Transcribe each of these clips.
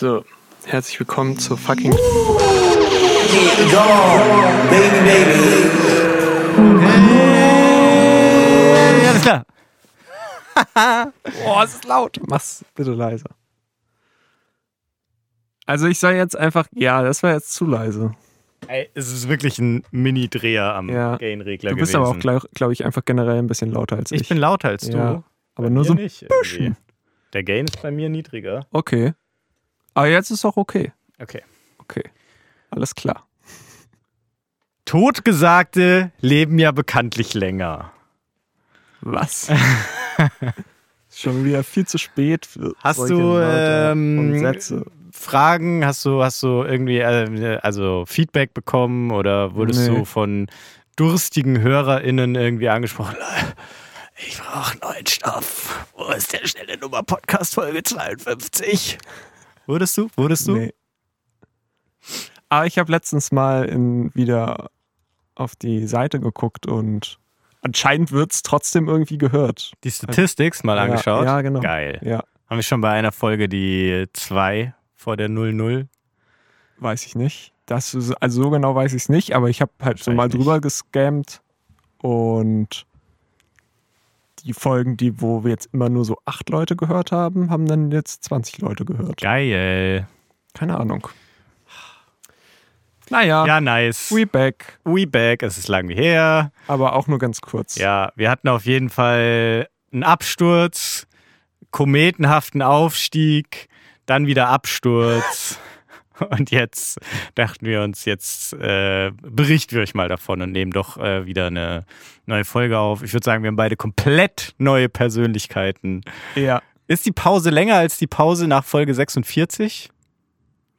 So, herzlich willkommen zur fucking. Hey, alles klar. Boah, es ist laut. Mach's bitte leiser. Also ich sage jetzt einfach, ja, das war jetzt zu leise. Ey, es ist wirklich ein Mini-Dreher am Ja. Gain-Regler Du bist gewesen. aber auch, glaube glaub ich, einfach generell ein bisschen lauter als ich. ich bin lauter als du. Ja, aber Bei nur so ein irgendwie. bisschen. Der Gain ist bei mir niedriger. Okay. Aber jetzt ist auch okay. Okay. Okay. Alles klar. Totgesagte leben ja bekanntlich länger. Was? ist schon wieder viel zu spät für Hast solche du, ähm, und Sätze. Fragen? Hast du, hast du irgendwie äh, also Feedback bekommen oder wurdest Nee. du von durstigen HörerInnen irgendwie angesprochen? Ich brauche neuen Stoff. Wo ist der schnelle Nummer Podcast Folge 52? Wurdest du? Wurdest du? Nee. Aber ich habe letztens mal in, wieder auf die Seite geguckt und anscheinend wird es trotzdem irgendwie gehört. Die Statistics mal Ja, angeschaut? ja, genau. Geil. Ja, Haben wir schon bei einer Folge die 2 vor der 00? weiß ich nicht. Das ist, also so genau weiß ich es nicht, aber ich habe halt so mal drüber gescammt und die Folgen, die, wo wir jetzt immer nur so acht Leute gehört haben, haben dann jetzt 20 Leute gehört. Geil. Keine Ahnung. Naja, Ja, nice. we back, We back. Es ist lange her. aber auch nur ganz kurz. Ja, wir hatten auf jeden Fall einen Absturz, kometenhaften Aufstieg, dann wieder Absturz. Und jetzt dachten wir uns, jetzt äh, berichten wir euch mal davon und nehmen doch äh, wieder eine neue Folge auf. Ich würde sagen, wir haben beide komplett neue Persönlichkeiten. ja. Ist die Pause länger als die Pause nach Folge 46?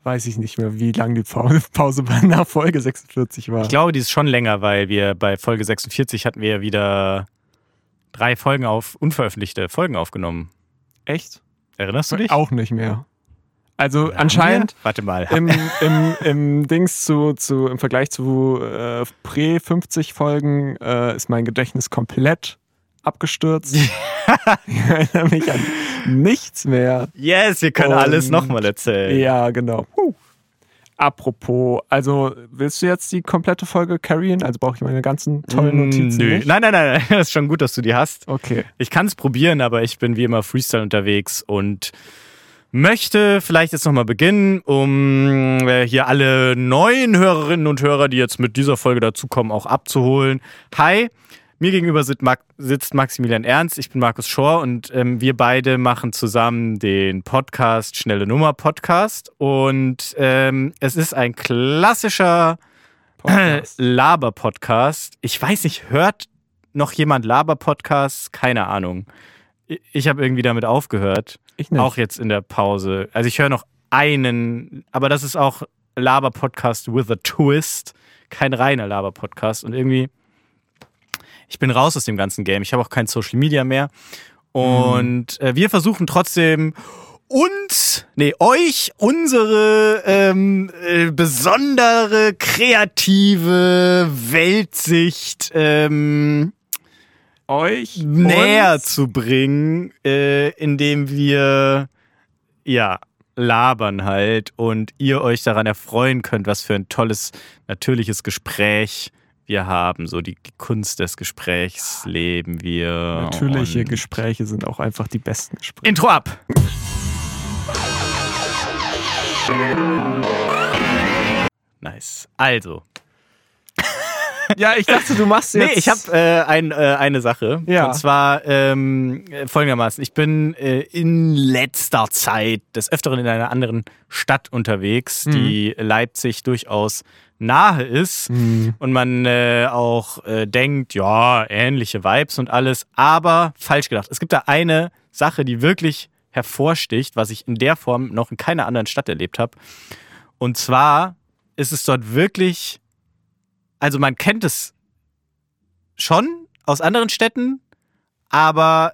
weiß ich nicht mehr, wie lang die Pause, nach Folge 46 war. Ich glaube, die ist schon länger, weil wir bei Folge 46 hatten wir ja wieder drei Folgen auf, unveröffentlichte Folgen aufgenommen. Echt? Erinnerst du dich? Auch nicht mehr. Also Haben anscheinend wir? Warte mal. im, im, im Dings zu, zu, im Vergleich zu äh, Prä-50 Folgen äh, ist mein Gedächtnis komplett abgestürzt. ich erinnere mich an nichts mehr. Yes, wir können Und- alles nochmal erzählen. Ja, genau. Huh. Apropos, also willst du jetzt die komplette Folge carryen? Also brauche ich meine ganzen tollen Notizen Nö. nicht? Nein, nein, nein, nein. Das ist schon gut, dass du die hast. Okay. Ich kann es probieren, aber ich bin wie immer Freestyle unterwegs und möchte vielleicht jetzt nochmal beginnen, um äh, hier alle neuen Hörerinnen und Hörer, die jetzt mit dieser Folge dazukommen, auch abzuholen. Hi, mir gegenüber sitzt, Max, sitzt Maximilian Ernst, ich bin Markus Schor und ähm, wir beide machen zusammen den Podcast Schnelle Nummer Podcast und ähm, es ist ein klassischer Podcast. Laber-Podcast. Ich weiß nicht, hört noch jemand Laber-Podcasts? Keine Ahnung. Ich- Ich habe irgendwie damit aufgehört. Ich nicht. Auch jetzt in der Pause. Also ich höre noch einen, aber das ist auch Laber-Podcast with a Twist. Kein reiner Laber-Podcast. Und irgendwie, ich bin raus aus dem ganzen Game. Ich habe auch kein Social Media mehr. Und äh, wir versuchen trotzdem uns, nee, euch unsere ähm, äh, besondere, kreative Weltsicht ähm, euch näher uns- zu bringen, äh, indem wir ja labern halt und ihr euch daran erfreuen könnt, was für ein tolles, natürliches Gespräch wir haben. So die, die Kunst des Gesprächs leben wir. Natürliche und- Gespräche sind auch einfach die besten Gespräche. Intro ab! Nice. Also, Ja, ich dachte, du machst jetzt. Nee, ich habe äh, ein, äh, eine Sache. Ja. Und zwar ähm, äh, folgendermaßen. Ich bin äh, in letzter Zeit des Öfteren in einer anderen Stadt unterwegs, Mhm. die Leipzig durchaus nahe ist. Hm, Und man äh, auch äh, denkt, ja, ähnliche Vibes und alles. Aber falsch gedacht. Es gibt da eine Sache, die wirklich hervorsticht, was ich in der Form noch in keiner anderen Stadt erlebt habe. Und zwar ist es dort wirklich, also man kennt es schon aus anderen Städten, aber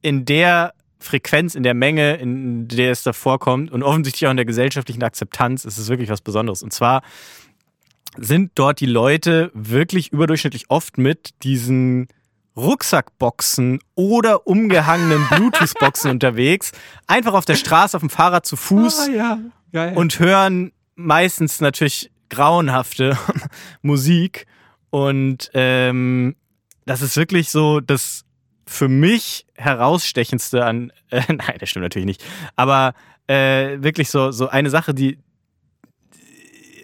in der Frequenz, in der Menge, in der es da vorkommt und offensichtlich auch in der gesellschaftlichen Akzeptanz ist es wirklich was Besonderes. Und zwar sind dort die Leute wirklich überdurchschnittlich oft mit diesen Rucksackboxen oder umgehangenen Bluetooth-Boxen unterwegs, einfach auf der Straße, auf dem Fahrrad zu Fuß Ah, ja. Und hören meistens natürlich grauenhafte Musik. Und ähm, das ist wirklich so das für mich herausstechendste an. Äh, nein, das stimmt natürlich nicht. Aber äh, wirklich so, so eine Sache, die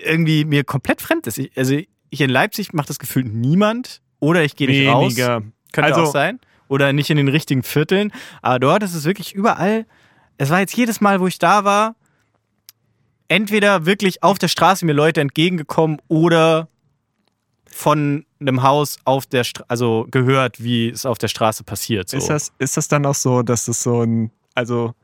irgendwie mir komplett fremd ist. Ich, also hier in Leipzig macht das gefühlt niemand. Oder ich gehe nicht raus. Weniger. Könnte Also- auch sein. Oder nicht in den richtigen Vierteln. Aber dort ist es wirklich überall. Es war jetzt jedes Mal, wo ich da war, entweder wirklich auf der Straße mir Leute entgegengekommen oder von einem Haus auf der Stra also gehört, wie es auf der Straße passiert. So. Ist, das, ist das dann auch so, dass es so ein, also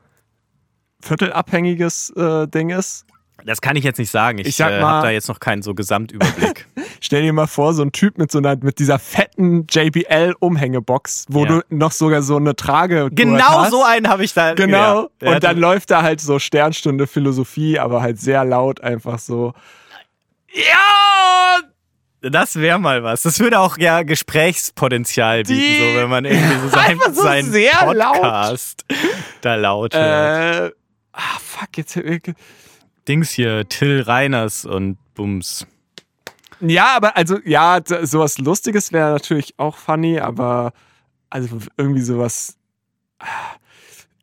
viertelabhängiges äh, Ding ist? Das kann ich jetzt nicht sagen. Ich, Ich äh, habe da jetzt noch keinen so Gesamtüberblick. Stell dir mal vor, so ein Typ mit so einer, mit dieser fetten JBL-Umhängebox, wo Ja. du noch sogar so eine Trage genau hast. so einen habe ich da. Genau. Ja. Und dann läuft da halt so Sternstunde Philosophie, aber halt sehr laut einfach so. Ja! Das wäre mal was. Das würde auch ja Gesprächspotenzial bieten, Die- so wenn man irgendwie so sein, so seinen sehr laut. Podcast da laut hört. Äh, ah, fuck, jetzt. Dings hier, Till Reiners und Bums. Ja, aber also, ja, sowas Lustiges wäre natürlich auch funny, aber also irgendwie sowas. ah,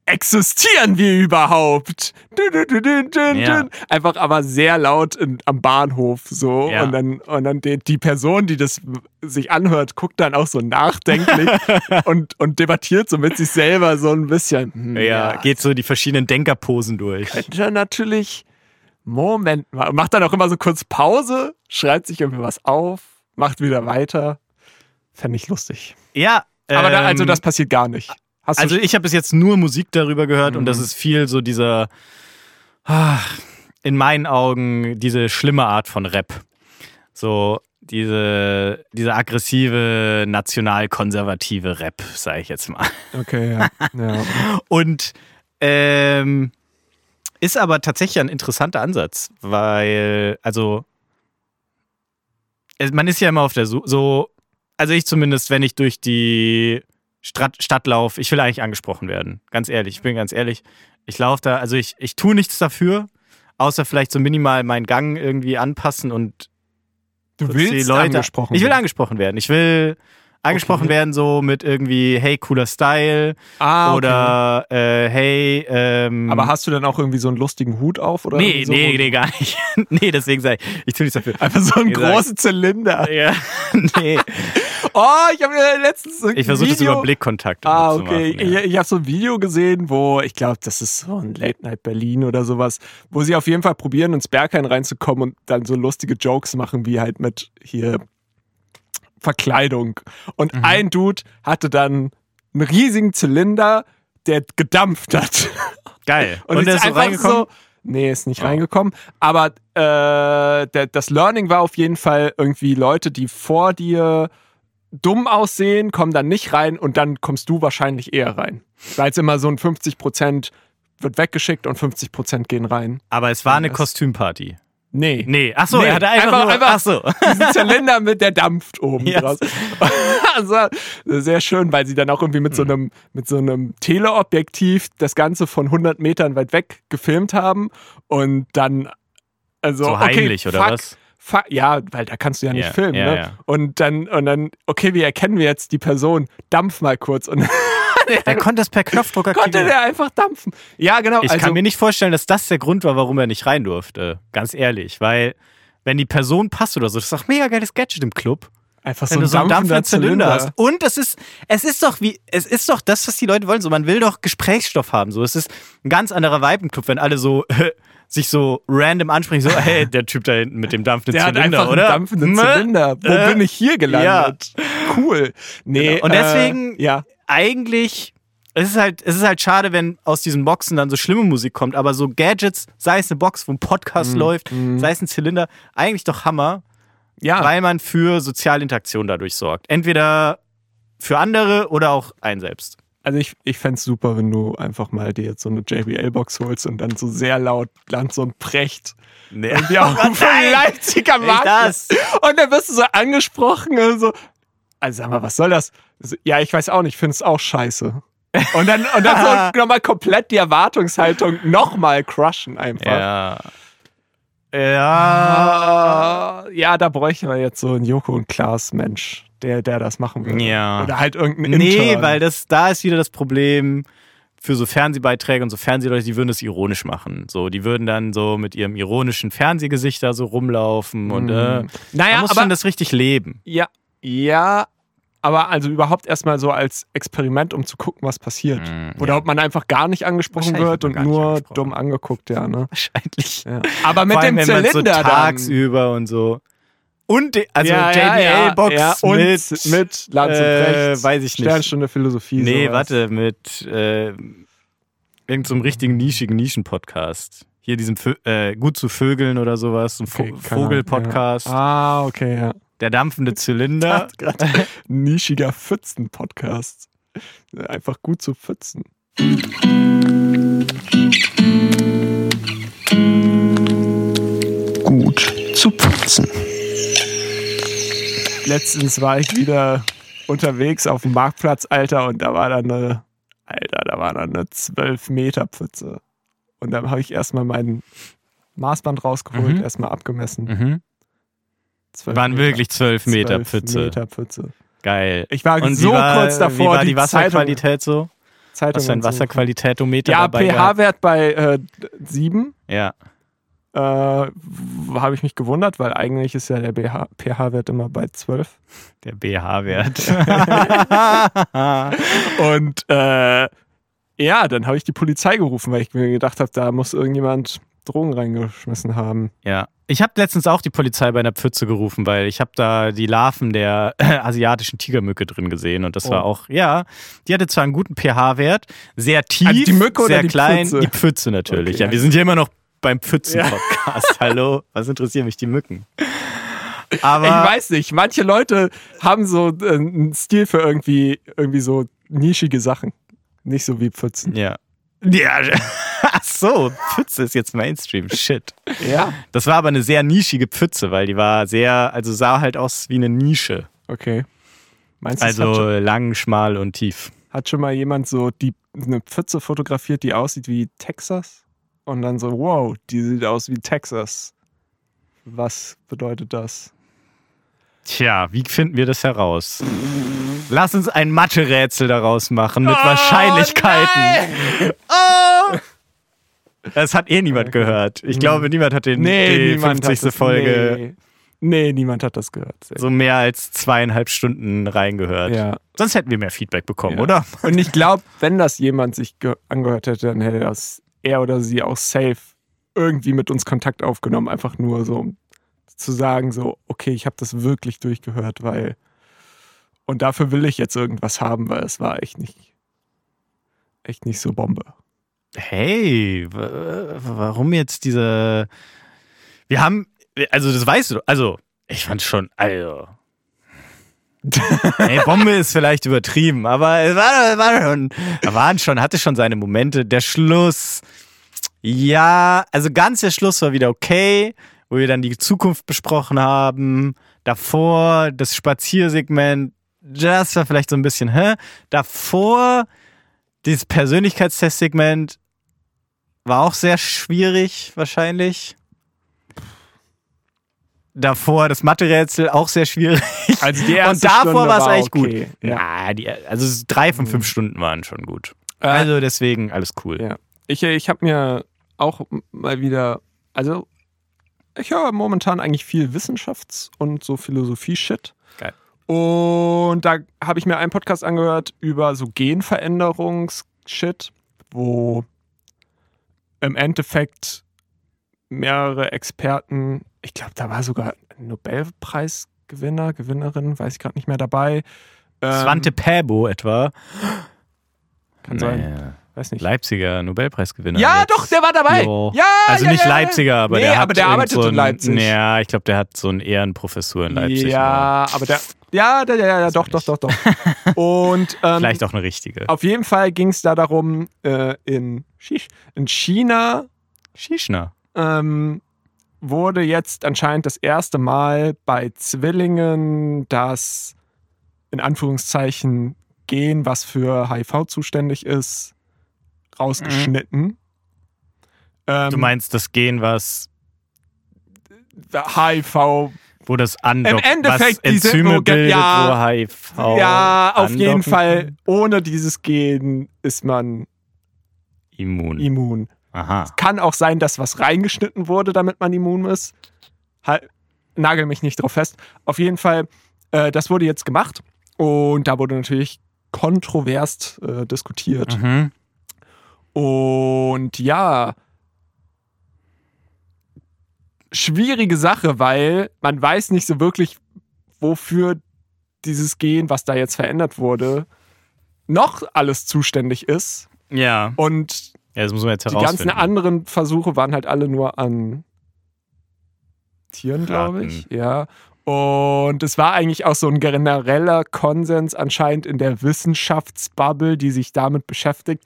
Existieren wir überhaupt? Dün, dün, dün, Ja. Einfach aber sehr laut in, am Bahnhof so. Ja. Und dann, und dann die, die Person, die das sich anhört, guckt dann auch so nachdenklich und, und debattiert so mit sich selber so ein bisschen. Hm, Ja, geht so die verschiedenen Denkerposen durch. könnte natürlich. Moment mal. Macht dann auch immer so kurz Pause, schreibt sich irgendwie was auf, macht wieder weiter. Fände ich lustig. Ja, Aber da, ähm, also das passiert gar nicht. Hast Also ich habe bis jetzt nur Musik darüber gehört und Mhm. das ist viel so dieser, ach, in meinen Augen, diese schlimme Art von Rap. So diese, diese aggressive, nationalkonservative Rap, sage ich jetzt mal. Okay, ja. ja. Und ähm, ist aber tatsächlich ein interessanter Ansatz, weil, also, man ist ja immer auf der Suche, so, also ich zumindest, wenn ich durch die Stadt, Stadt laufe, ich will eigentlich angesprochen werden. Ganz ehrlich, ich bin ganz ehrlich. Ich laufe da, also ich, ich tue nichts dafür, außer vielleicht so minimal meinen Gang irgendwie anpassen und Du willst die Leute angesprochen Ich will werden. angesprochen werden. Ich will angesprochen Okay. werden so mit irgendwie, hey, cooler Style Ah, okay. oder äh, hey, ähm, Aber hast du dann auch irgendwie so einen lustigen Hut auf oder nee, so? nee, nee, gar nicht. nee, deswegen sage ich, ich tue nichts dafür. Einfach so einen großen Zylinder. Ja, nee. Oh, ich habe letztens so ein Ich versuche das über Blickkontakt Ah, okay. machen. Ja. Ich, ich habe so ein Video gesehen, wo, ich glaube, das ist so ein Late Night Berlin oder sowas, wo sie auf jeden Fall probieren, ins Berghain reinzukommen und dann so lustige Jokes machen, wie halt mit hier Verkleidung. Und Mhm. ein Dude hatte dann einen riesigen Zylinder, der gedampft hat. Geil. Und, Und, der ist einfach reingekommen? so. Nee, ist nicht Oh. reingekommen. Aber äh, der, das Learning war auf jeden Fall irgendwie Leute, die vor dir dumm aussehen, kommen dann nicht rein und dann kommst du wahrscheinlich eher rein. Weil es immer so ein 50 Prozent wird weggeschickt und 50 Prozent gehen rein. Aber es war eine Kostümparty. Nee. Nee, ach so, Nee, er hatte einfach, einfach- nur, einfach- ach so. Diesen Zylinder mit der dampft oben Ja. draus. also, sehr schön, weil sie dann auch irgendwie mit Hm. so einem, mit so einem Teleobjektiv das Ganze von 100 Metern weit weg gefilmt haben und dann also So okay, heimlich, oder fuck, was? Fuck, ja, weil da kannst du ja nicht Ja, filmen. ja, ne? ja. Und dann und dann okay, wie erkennen wir jetzt die Person? Dampf mal kurz und Er konnte das per Knopfdruck konnte aktivieren. der einfach dampfen. Ja, genau. Ich also, kann mir nicht vorstellen, dass das der Grund war, warum er nicht rein durfte. Ganz ehrlich. Weil, wenn die Person passt oder so, das ist doch mega geiles Gadget im Club. einfach so Wenn ein du so einen dampfenden Zylinder hast. Und es ist, es ist doch wie, es ist doch das, was die Leute wollen. So, man will doch Gesprächsstoff haben. So, es ist ein ganz anderer Vibe im Club, wenn alle so sich so random ansprechen, so, hey, der Typ da hinten mit dem dampfenden Der hat Zylinder, einfach oder? einen dampfenden Hm? Zylinder. Wo Äh, bin ich hier gelandet? Cool. Nee, Genau. Und deswegen- Äh, ja. eigentlich, es ist halt, es ist halt schade, wenn aus diesen Boxen dann so schlimme Musik kommt, aber so Gadgets, sei es eine Box, wo ein Podcast läuft, sei es ein Zylinder, eigentlich doch Hammer, Ja. weil man für soziale Interaktion dadurch sorgt. Entweder für andere oder auch ein selbst. Also ich, ich fände es super, wenn du einfach mal dir jetzt so eine JBL-Box holst und dann so sehr laut Land so ein Precht. Nee. Irgendwie auch Gott, vom! Leipziger Markt. das. Und dann wirst du so angesprochen, also, also sag mal, was soll das? So, Ja, ich weiß auch nicht, finde es auch scheiße. Und dann, und dann so nochmal komplett die Erwartungshaltung nochmal crushen einfach. Ja. Ja. Ah, ja, da bräuchte man jetzt so einen Joko und Klaas Mensch, der, der das machen würde. Ja. Oder halt irgendein Nee, Intern. weil das, da ist wieder das Problem für so Fernsehbeiträge und so Fernsehleute, die würden das ironisch machen. So, die würden dann so mit ihrem ironischen Fernsehgesicht da so rumlaufen und äh, Hm. Naja, man muss aber schon das richtig leben. ja, ja, aber also überhaupt erstmal so als Experiment, um zu gucken, was passiert. Mm, Oder ja. ob man einfach gar nicht angesprochen wird und nur dumm angeguckt, ja, ne? Wahrscheinlich. Ja. Aber mit Vor allem, dem so Zylinder dann. tagsüber und so. Und die, also ja, ja, ja, JBL-Box ja, und mit, mit Lanz und äh, weiß ich nicht. Sternstunde Philosophie. Nee, sowas. warte, mit äh, irgendeinem so einem richtigen nischigen Nischen-Podcast. Hier diesem Vö äh, Gut zu Vögeln oder sowas, ein Okay, Vogel-Podcast. Ja. Ah, okay, ja. Der dampfende Zylinder. Nischiger Pfützen-Podcast. Einfach gut zu pfützen. Gut zu putzen. Letztens war ich wieder unterwegs auf dem Marktplatz, Alter, und da war dann eine, Alter, da war dann eine 12 Meter Pfütze. Und dann habe ich erstmal mein Maßband rausgeholt, Mhm. erstmal abgemessen. Mhm. 12 Waren Meter. wirklich zwölf Meter 12 Pfütze. Meter Pfütze. Geil. Ich war Und so war, kurz davor, wie war die, die Wasserqualität so? Zeitung Hast du ein. Wasserqualitätometer Ja, dabei gehabt? pH-Wert bei äh, 7. Ja. Äh, habe ich mich gewundert, weil eigentlich ist ja der pH-Wert immer bei 12. Der BH-Wert. Und äh, ja, dann habe ich die Polizei gerufen, weil ich mir gedacht habe, da muss irgendjemand Drogen reingeschmissen haben. Ja. Ich habe letztens auch die Polizei bei einer Pfütze gerufen, weil ich habe da die Larven der asiatischen Tigermücke drin gesehen und das Oh. war auch, ja, die hatte zwar einen guten pH-Wert, sehr tief, Also die Mücke oder sehr die klein, Pfütze? die Pfütze natürlich. Okay, ja, wir also- sind ja immer noch beim Pfützen-Podcast. Hallo, was interessieren mich die Mücken? Aber ich weiß nicht, manche Leute haben so äh, einen Stil für irgendwie, irgendwie so nischige Sachen. Nicht so wie Pfützen. ja. Ja, ach so, Pfütze ist jetzt Mainstream. Shit. Ja. Das war aber eine sehr nischige Pfütze, weil die war sehr, also sah halt aus wie eine Nische. Okay. Meinst du, Also schon, lang, schmal und tief. hat schon mal jemand so die, eine Pfütze fotografiert, die aussieht wie Texas? Und dann so, wow, die sieht aus wie Texas. Was bedeutet das? Tja, wie finden wir das heraus? Lass uns ein Mathe-Rätsel daraus machen mit Wahrscheinlichkeiten. Oh! Das hat eh niemand gehört. Ich glaube, niemand hat den, die 50. das, Folge Nee. nee, niemand hat das gehört. Sehr so mehr als zweieinhalb Stunden reingehört. Ja. Sonst hätten wir mehr Feedback bekommen, Ja. oder? Und ich glaube, wenn das jemand sich ge- angehört hätte, dann hätte das er oder sie auch safe irgendwie mit uns Kontakt aufgenommen, einfach nur so um zu sagen, so, okay, ich habe das wirklich durchgehört, weil und dafür will ich jetzt irgendwas haben, weil es war echt nicht, echt nicht so Bombe. Hey, warum jetzt diese. Wir haben. Also, das weißt du. Also, ich fand schon. Also. Ey, Bombe ist vielleicht übertrieben, aber es war, war schon, waren schon, hatte schon seine Momente. Der Schluss, ja, also ganz der Schluss war wieder okay, wo wir dann die Zukunft besprochen haben. Davor das Spaziersegment, das war vielleicht so ein bisschen, hä? Davor dieses Persönlichkeitstestsegment war auch sehr schwierig, wahrscheinlich. Davor das Mathe-Rätsel auch sehr schwierig. Also die Und davor war es eigentlich gut. okay. Ja. Ja, die, also drei von fünf Stunden waren schon gut. Äh, Also deswegen alles cool. Ja. Ich, ich habe mir auch mal wieder, also ich höre momentan eigentlich viel Wissenschafts- und so Philosophie-Shit. Geil. Und da habe ich mir einen Podcast angehört über so Genveränderungs-Shit, wo im Endeffekt mehrere Experten, ich glaube, da war sogar ein Nobelpreisgewinner, Gewinnerin, weiß ich gerade nicht mehr dabei. Ähm, Svante Pääbo etwa. Kann sein, Naja, weiß nicht. Leipziger Nobelpreisgewinner. Ja, jetzt. doch, der war dabei. Jo. Ja, Also ja, nicht ja, ja. Leipziger, aber Nee, der aber der arbeitet so in ein, Leipzig. Ja, ich glaube, der hat so eine Ehrenprofessur in Leipzig. Ja, aber der. Ja, der, ja, ja, doch, doch, doch, doch. Und ähm, Vielleicht auch eine richtige. auf jeden Fall ging es da darum, äh, in, Shish, in China Schischner. ähm, wurde jetzt anscheinend das erste Mal bei Zwillingen das in Anführungszeichen Gen, was für HIV zuständig ist, rausgeschnitten. Ähm, Du meinst das Gen, was, HIV, wo das andockt, Endeffekt was diese- Enzyme ge- bildet, ja, wo HIV ja, auf jeden Fall, kann? ohne dieses Gen ist man Immun. immun. Aha. Kann auch sein, dass was reingeschnitten wurde, damit man immun ist. Halt, nagel mich nicht drauf fest. Auf jeden Fall, äh, das wurde jetzt gemacht und da wurde natürlich kontrovers äh, diskutiert. Mhm. Und ja, schwierige Sache, weil man weiß nicht so wirklich, wofür dieses Gen, was da jetzt verändert wurde, noch alles zuständig ist. Ja. Und ja, das muss man jetzt die ganzen anderen Versuche waren halt alle nur an Tieren, glaube ich. Ja. Und es war eigentlich auch so ein genereller Konsens anscheinend in der Wissenschaftsbubble, die sich damit beschäftigt,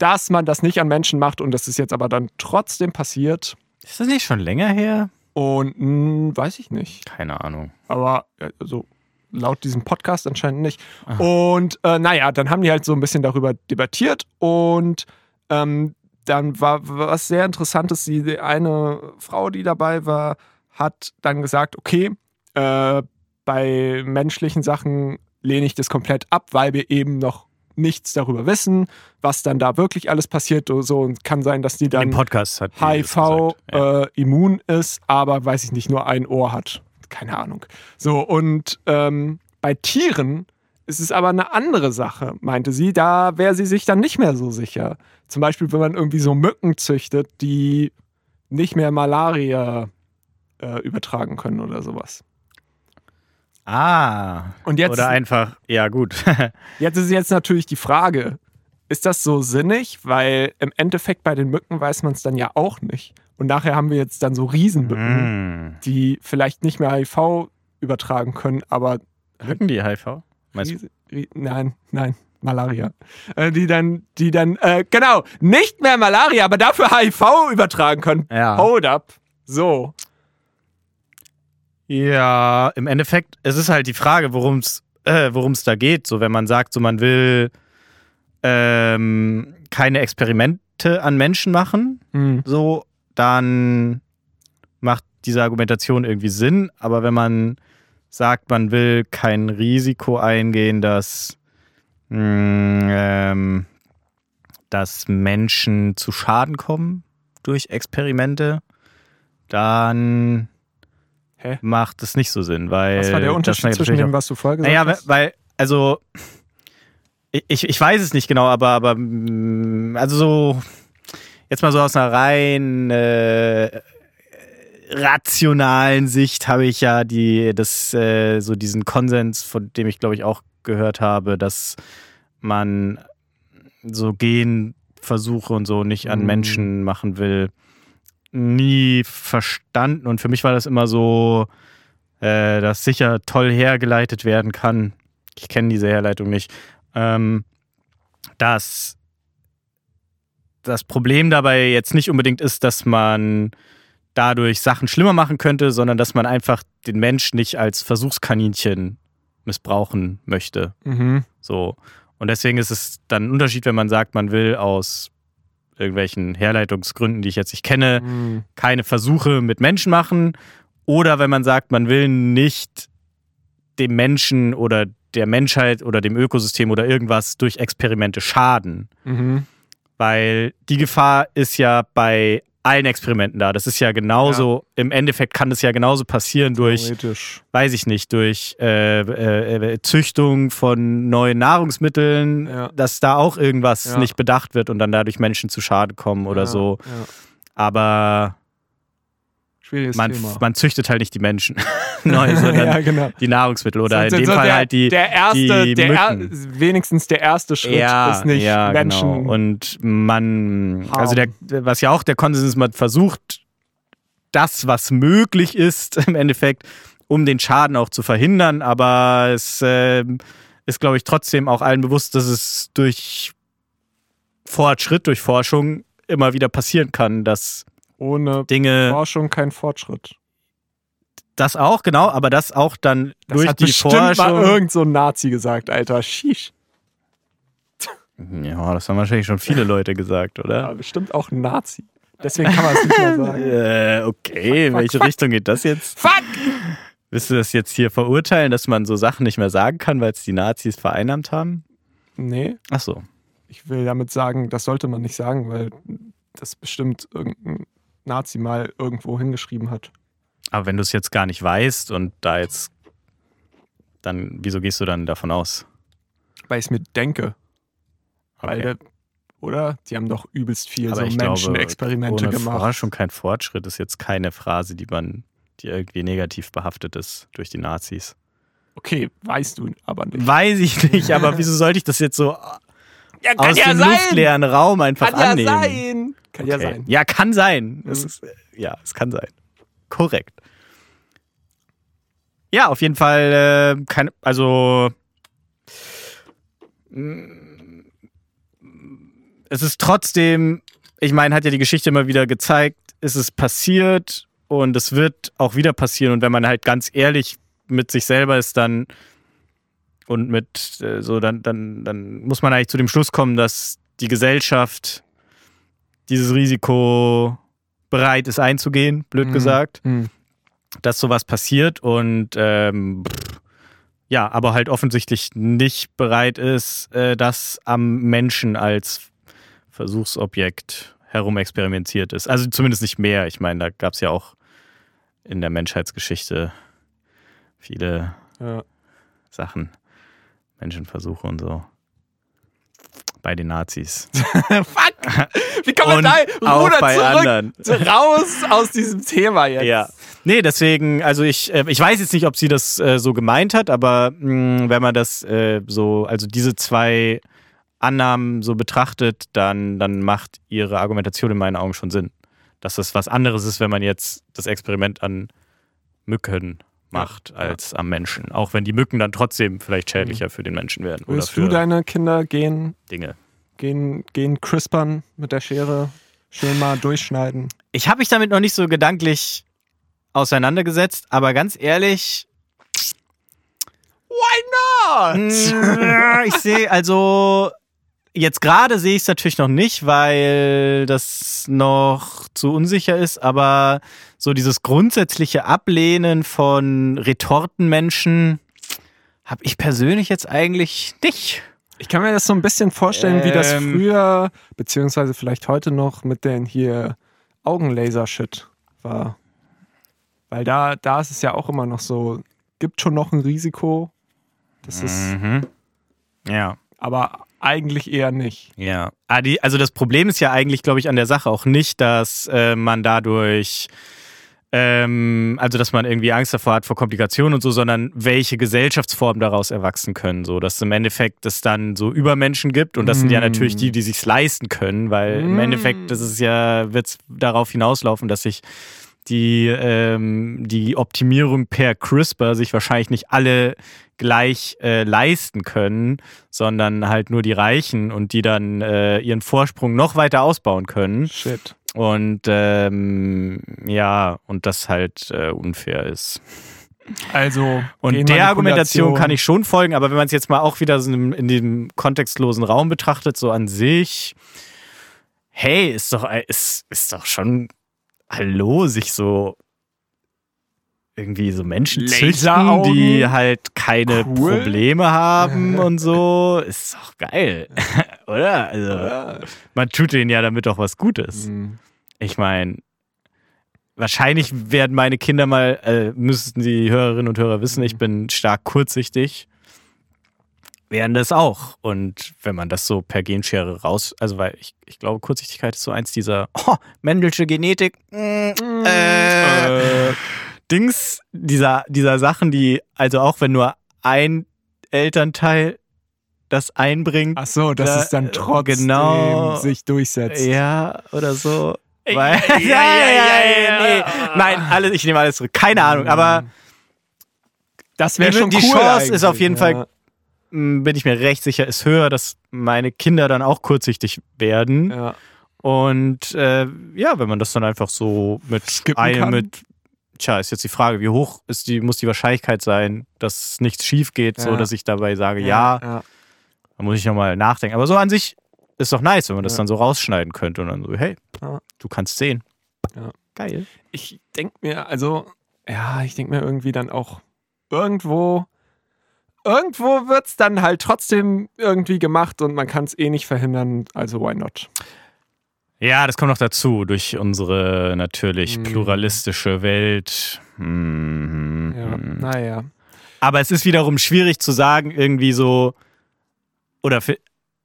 dass man das nicht an Menschen macht und das ist jetzt aber dann trotzdem passiert. Ist das nicht schon länger her? Und mh, weiß ich nicht. Keine Ahnung. Aber also laut diesem Podcast anscheinend nicht. Und äh, naja, dann haben die halt so ein bisschen darüber debattiert und ähm, dann war was sehr Interessantes. Die die eine Frau, die dabei war, hat dann gesagt, okay, äh, bei menschlichen Sachen lehne ich das komplett ab, weil wir eben noch nichts darüber wissen, was dann da wirklich alles passiert. So und kann sein, dass die Im dann Podcast hat HIV. Ja. äh, immun ist, aber weiß ich nicht, nur ein Ohr hat. Keine Ahnung. So, und ähm, bei Tieren ist es aber eine andere Sache, meinte sie. Da wäre sie sich dann nicht mehr so sicher. Zum Beispiel, wenn man irgendwie so Mücken züchtet, die nicht mehr Malaria äh, übertragen können oder sowas. Ah. Und jetzt, Oder einfach, ja gut. jetzt ist jetzt natürlich die Frage, ist das so sinnig? Weil im Endeffekt bei den Mücken weiß man es dann ja auch nicht. Und nachher haben wir jetzt dann so Riesenmücken. mm. die vielleicht nicht mehr HIV übertragen können, aber Wirken die HIV? Meinst du? Ries- nein, nein, Malaria. Äh, die dann, die dann, äh, genau, nicht mehr Malaria, aber dafür HIV übertragen können. Ja. Hold up. So. Ja, im Endeffekt, es ist halt die Frage, worum es äh, worum's da geht. So, wenn man sagt, so man will ähm, keine Experimente an Menschen machen, Hm. so, dann macht diese Argumentation irgendwie Sinn. Aber wenn man sagt, man will kein Risiko eingehen, dass, mh, ähm, dass Menschen zu Schaden kommen durch Experimente, dann Hä? macht es nicht so Sinn, weil Was war der Unterschied zwischen dem, was du vorher gesagt naja, weil, hast? weil, also, ich, ich weiß es nicht genau, aber, aber, mm, also so, jetzt mal so aus einer rein äh, rationalen Sicht habe ich ja die, das, äh, so diesen Konsens, von dem ich glaube ich auch gehört habe, dass man so Genversuche und so nicht an Mm. Menschen machen will, nie verstanden. Und für mich war das immer so, äh, dass sicher toll hergeleitet werden kann. Ich kenne diese Herleitung nicht. Ähm, dass das Problem dabei jetzt nicht unbedingt ist, dass man dadurch Sachen schlimmer machen könnte, sondern dass man einfach den Mensch nicht als Versuchskaninchen missbrauchen möchte. Mhm. So. Und deswegen ist es dann ein Unterschied, wenn man sagt, man will aus irgendwelchen Herleitungsgründen, die ich jetzt nicht kenne, Hm. keine Versuche mit Menschen machen. Oder wenn man sagt, man will nicht dem Menschen oder der Menschheit oder dem Ökosystem oder irgendwas durch Experimente schaden. Mhm. Weil die Gefahr ist ja bei allen Experimenten da. Das ist ja genauso, im Endeffekt kann das ja genauso passieren durch, weiß ich nicht, durch äh, äh, äh, Züchtung von neuen Nahrungsmitteln, Ja. dass da auch irgendwas Ja. nicht bedacht wird und dann dadurch Menschen zu Schaden kommen oder Ja, so. Ja. Aber Schwieriges man, Thema. man züchtet halt nicht die Menschen neu, sondern ja, genau. die Nahrungsmittel oder in So- dem so Fall der, halt die, der erste, die der er, wenigstens der erste Schritt ja, ist nicht ja, Menschen. Genau. Und man, Harm. also der, was ja auch der Konsens ist, man versucht, das, was möglich ist, im Endeffekt, um den Schaden auch zu verhindern. Aber es ähm, ist, glaube ich, trotzdem auch allen bewusst, dass es durch Fortschritt, durch Forschung immer wieder passieren kann, dass Ohne Dinge. Forschung kein Fortschritt. Das auch, genau, aber das auch dann Das durch hat die bestimmt Forschung. mal irgend so ein Nazi gesagt, Alter. Sheesh. ja, das haben wahrscheinlich schon viele Leute gesagt, Ja, oder? bestimmt auch ein Nazi. Deswegen kann man es nicht mehr sagen. Äh, okay, in welche Richtung geht das jetzt? Fuck! Willst du das jetzt hier verurteilen, dass man so Sachen nicht mehr sagen kann, weil es die Nazis vereinnahmt haben? Nee, Ach so. ich will damit sagen, das sollte man nicht sagen, weil das bestimmt irgendein Nazi mal irgendwo hingeschrieben hat. Aber wenn du es jetzt gar nicht weißt und da jetzt, dann, wieso gehst du dann davon aus? Weil ich es mir denke. Weil Okay. der, oder? Die haben doch übelst viel Aber so Menschenexperimente gemacht. Forschung kein Fortschritt ist jetzt keine Phrase, die man, die irgendwie negativ behaftet ist durch die Nazis. Okay, weißt du aber nicht. Weiß ich nicht, aber wieso sollte ich das jetzt so Ja, aus dem luftleeren Raum einfach Kann ja annehmen? sein. Kann ja Okay. sein. Ja, kann sein. Mhm. Es ist, ja, es kann sein. Korrekt. Ja, auf jeden Fall, äh, kein, also mm, es ist trotzdem, ich meine, hat ja die Geschichte immer wieder gezeigt, es ist passiert und es wird auch wieder passieren. Und wenn man halt ganz ehrlich mit sich selber ist, dann und mit äh, so, dann, dann, dann muss man eigentlich zu dem Schluss kommen, dass die Gesellschaft dieses Risiko bereit ist einzugehen, blöd Mhm. gesagt, Hm. dass sowas passiert und ähm, ja, aber halt offensichtlich nicht bereit ist, äh, dass am Menschen als Versuchsobjekt herumexperimentiert ist. Also zumindest nicht mehr. Ich meine, da gab es ja auch in der Menschheitsgeschichte viele Ja. Sachen, Menschenversuche und so. Bei den Nazis. Fuck! Wie kann man da auch Ruder bei zurück anderen. raus aus diesem Thema jetzt? Ja. Nee, deswegen, also ich, äh, ich weiß jetzt nicht, ob sie das äh, so gemeint hat, aber mh, wenn man das äh, so, also diese zwei Annahmen so betrachtet, dann, dann macht ihre Argumentation in meinen Augen schon Sinn. Dass das was anderes ist, wenn man jetzt das Experiment an Mücken macht Ja. als am Menschen. Auch wenn die Mücken dann trotzdem vielleicht schädlicher für den Menschen werden für du deine Kinder gehen, Dinge. gehen, gehen crispern mit der Schere? Schön mal durchschneiden. Ich habe mich damit noch nicht so gedanklich auseinandergesetzt, aber ganz ehrlich, Why Mm, ich sehe, also jetzt gerade sehe ich es natürlich noch nicht, weil das noch zu unsicher ist, aber so dieses grundsätzliche Ablehnen von Retortenmenschen habe ich persönlich jetzt eigentlich nicht. Ich kann mir das so ein bisschen vorstellen, wie das Ähm. früher, beziehungsweise vielleicht heute noch mit den hier Augenlaser-Shit war. Weil da, da ist es ja auch immer noch so, gibt schon noch ein Risiko. Das ist, Mhm. Ja. aber eigentlich eher nicht. Ja. Ah, also das Problem ist ja eigentlich, glaube ich, an der Sache auch nicht, dass äh, man dadurch, ähm, also dass man irgendwie Angst davor hat vor Komplikationen und so, sondern welche Gesellschaftsformen daraus erwachsen können. So, dass im Endeffekt es dann so Übermenschen gibt und das sind ja Mm. natürlich die, die sich's leisten können, weil im Mm. Endeffekt das ist ja, wird's darauf hinauslaufen, dass sich die, ähm, die Optimierung per CRISPR sich wahrscheinlich nicht alle gleich äh, leisten können, sondern halt nur die Reichen und die dann äh, ihren Vorsprung noch weiter ausbauen können. Shit. Und ähm, ja, und das halt äh, unfair ist. Also, Und der Argumentation kann ich schon folgen, aber wenn man es jetzt mal auch wieder so in, in dem kontextlosen Raum betrachtet, so an sich, hey, ist doch, ist, ist doch schon, hallo, sich so irgendwie so Menschen züchten, die halt keine Cool. Probleme haben und so, ist doch geil, oder? Also, Ja. man tut denen ja damit doch was Gutes. Hm. Ich meine, wahrscheinlich werden meine Kinder mal, äh, müssten die Hörerinnen und Hörer wissen, ich bin stark kurzsichtig, werden das auch. Und wenn man das so per Genschere raus, also weil ich, ich glaube, Kurzsichtigkeit ist so eins dieser oh, Mendelsche Genetik, mm, äh, Äh, Dings, dieser, dieser Sachen, die, also auch wenn nur ein Elternteil das einbringt, Ach so, dass Da, es dann äh, trotzdem genau. sich durchsetzt. Ja, oder so. Weil, ja, ja, ja, nee. ja. Nein, alles, ich nehme alles zurück. Keine Ahnung, aber das wäre schon die cool Chance ist auf jeden ja. Fall- bin ich mir recht sicher, ist höher, dass meine Kinder dann auch kurzsichtig werden. Ja. Und äh, ja, wenn man das dann einfach so mit Skippen einem kann. mit tja, ist jetzt die Frage, wie hoch ist die, muss die Wahrscheinlichkeit sein, dass nichts schief geht, so Ja. dass ich dabei sage, ja, ja. da muss ich nochmal nachdenken. Aber so an sich ist doch nice, wenn man das dann so rausschneiden könnte und dann so, hey, du kannst sehen. Geil. Ich denke mir, also, ja, ich denke mir irgendwie dann auch irgendwo, irgendwo wird es dann halt trotzdem irgendwie gemacht und man kann es eh nicht verhindern, also why not? Ja, das kommt noch dazu, durch unsere natürlich Mhm. pluralistische Welt. Mhm. Ja, naja. Aber es ist wiederum schwierig zu sagen, irgendwie so, oder für,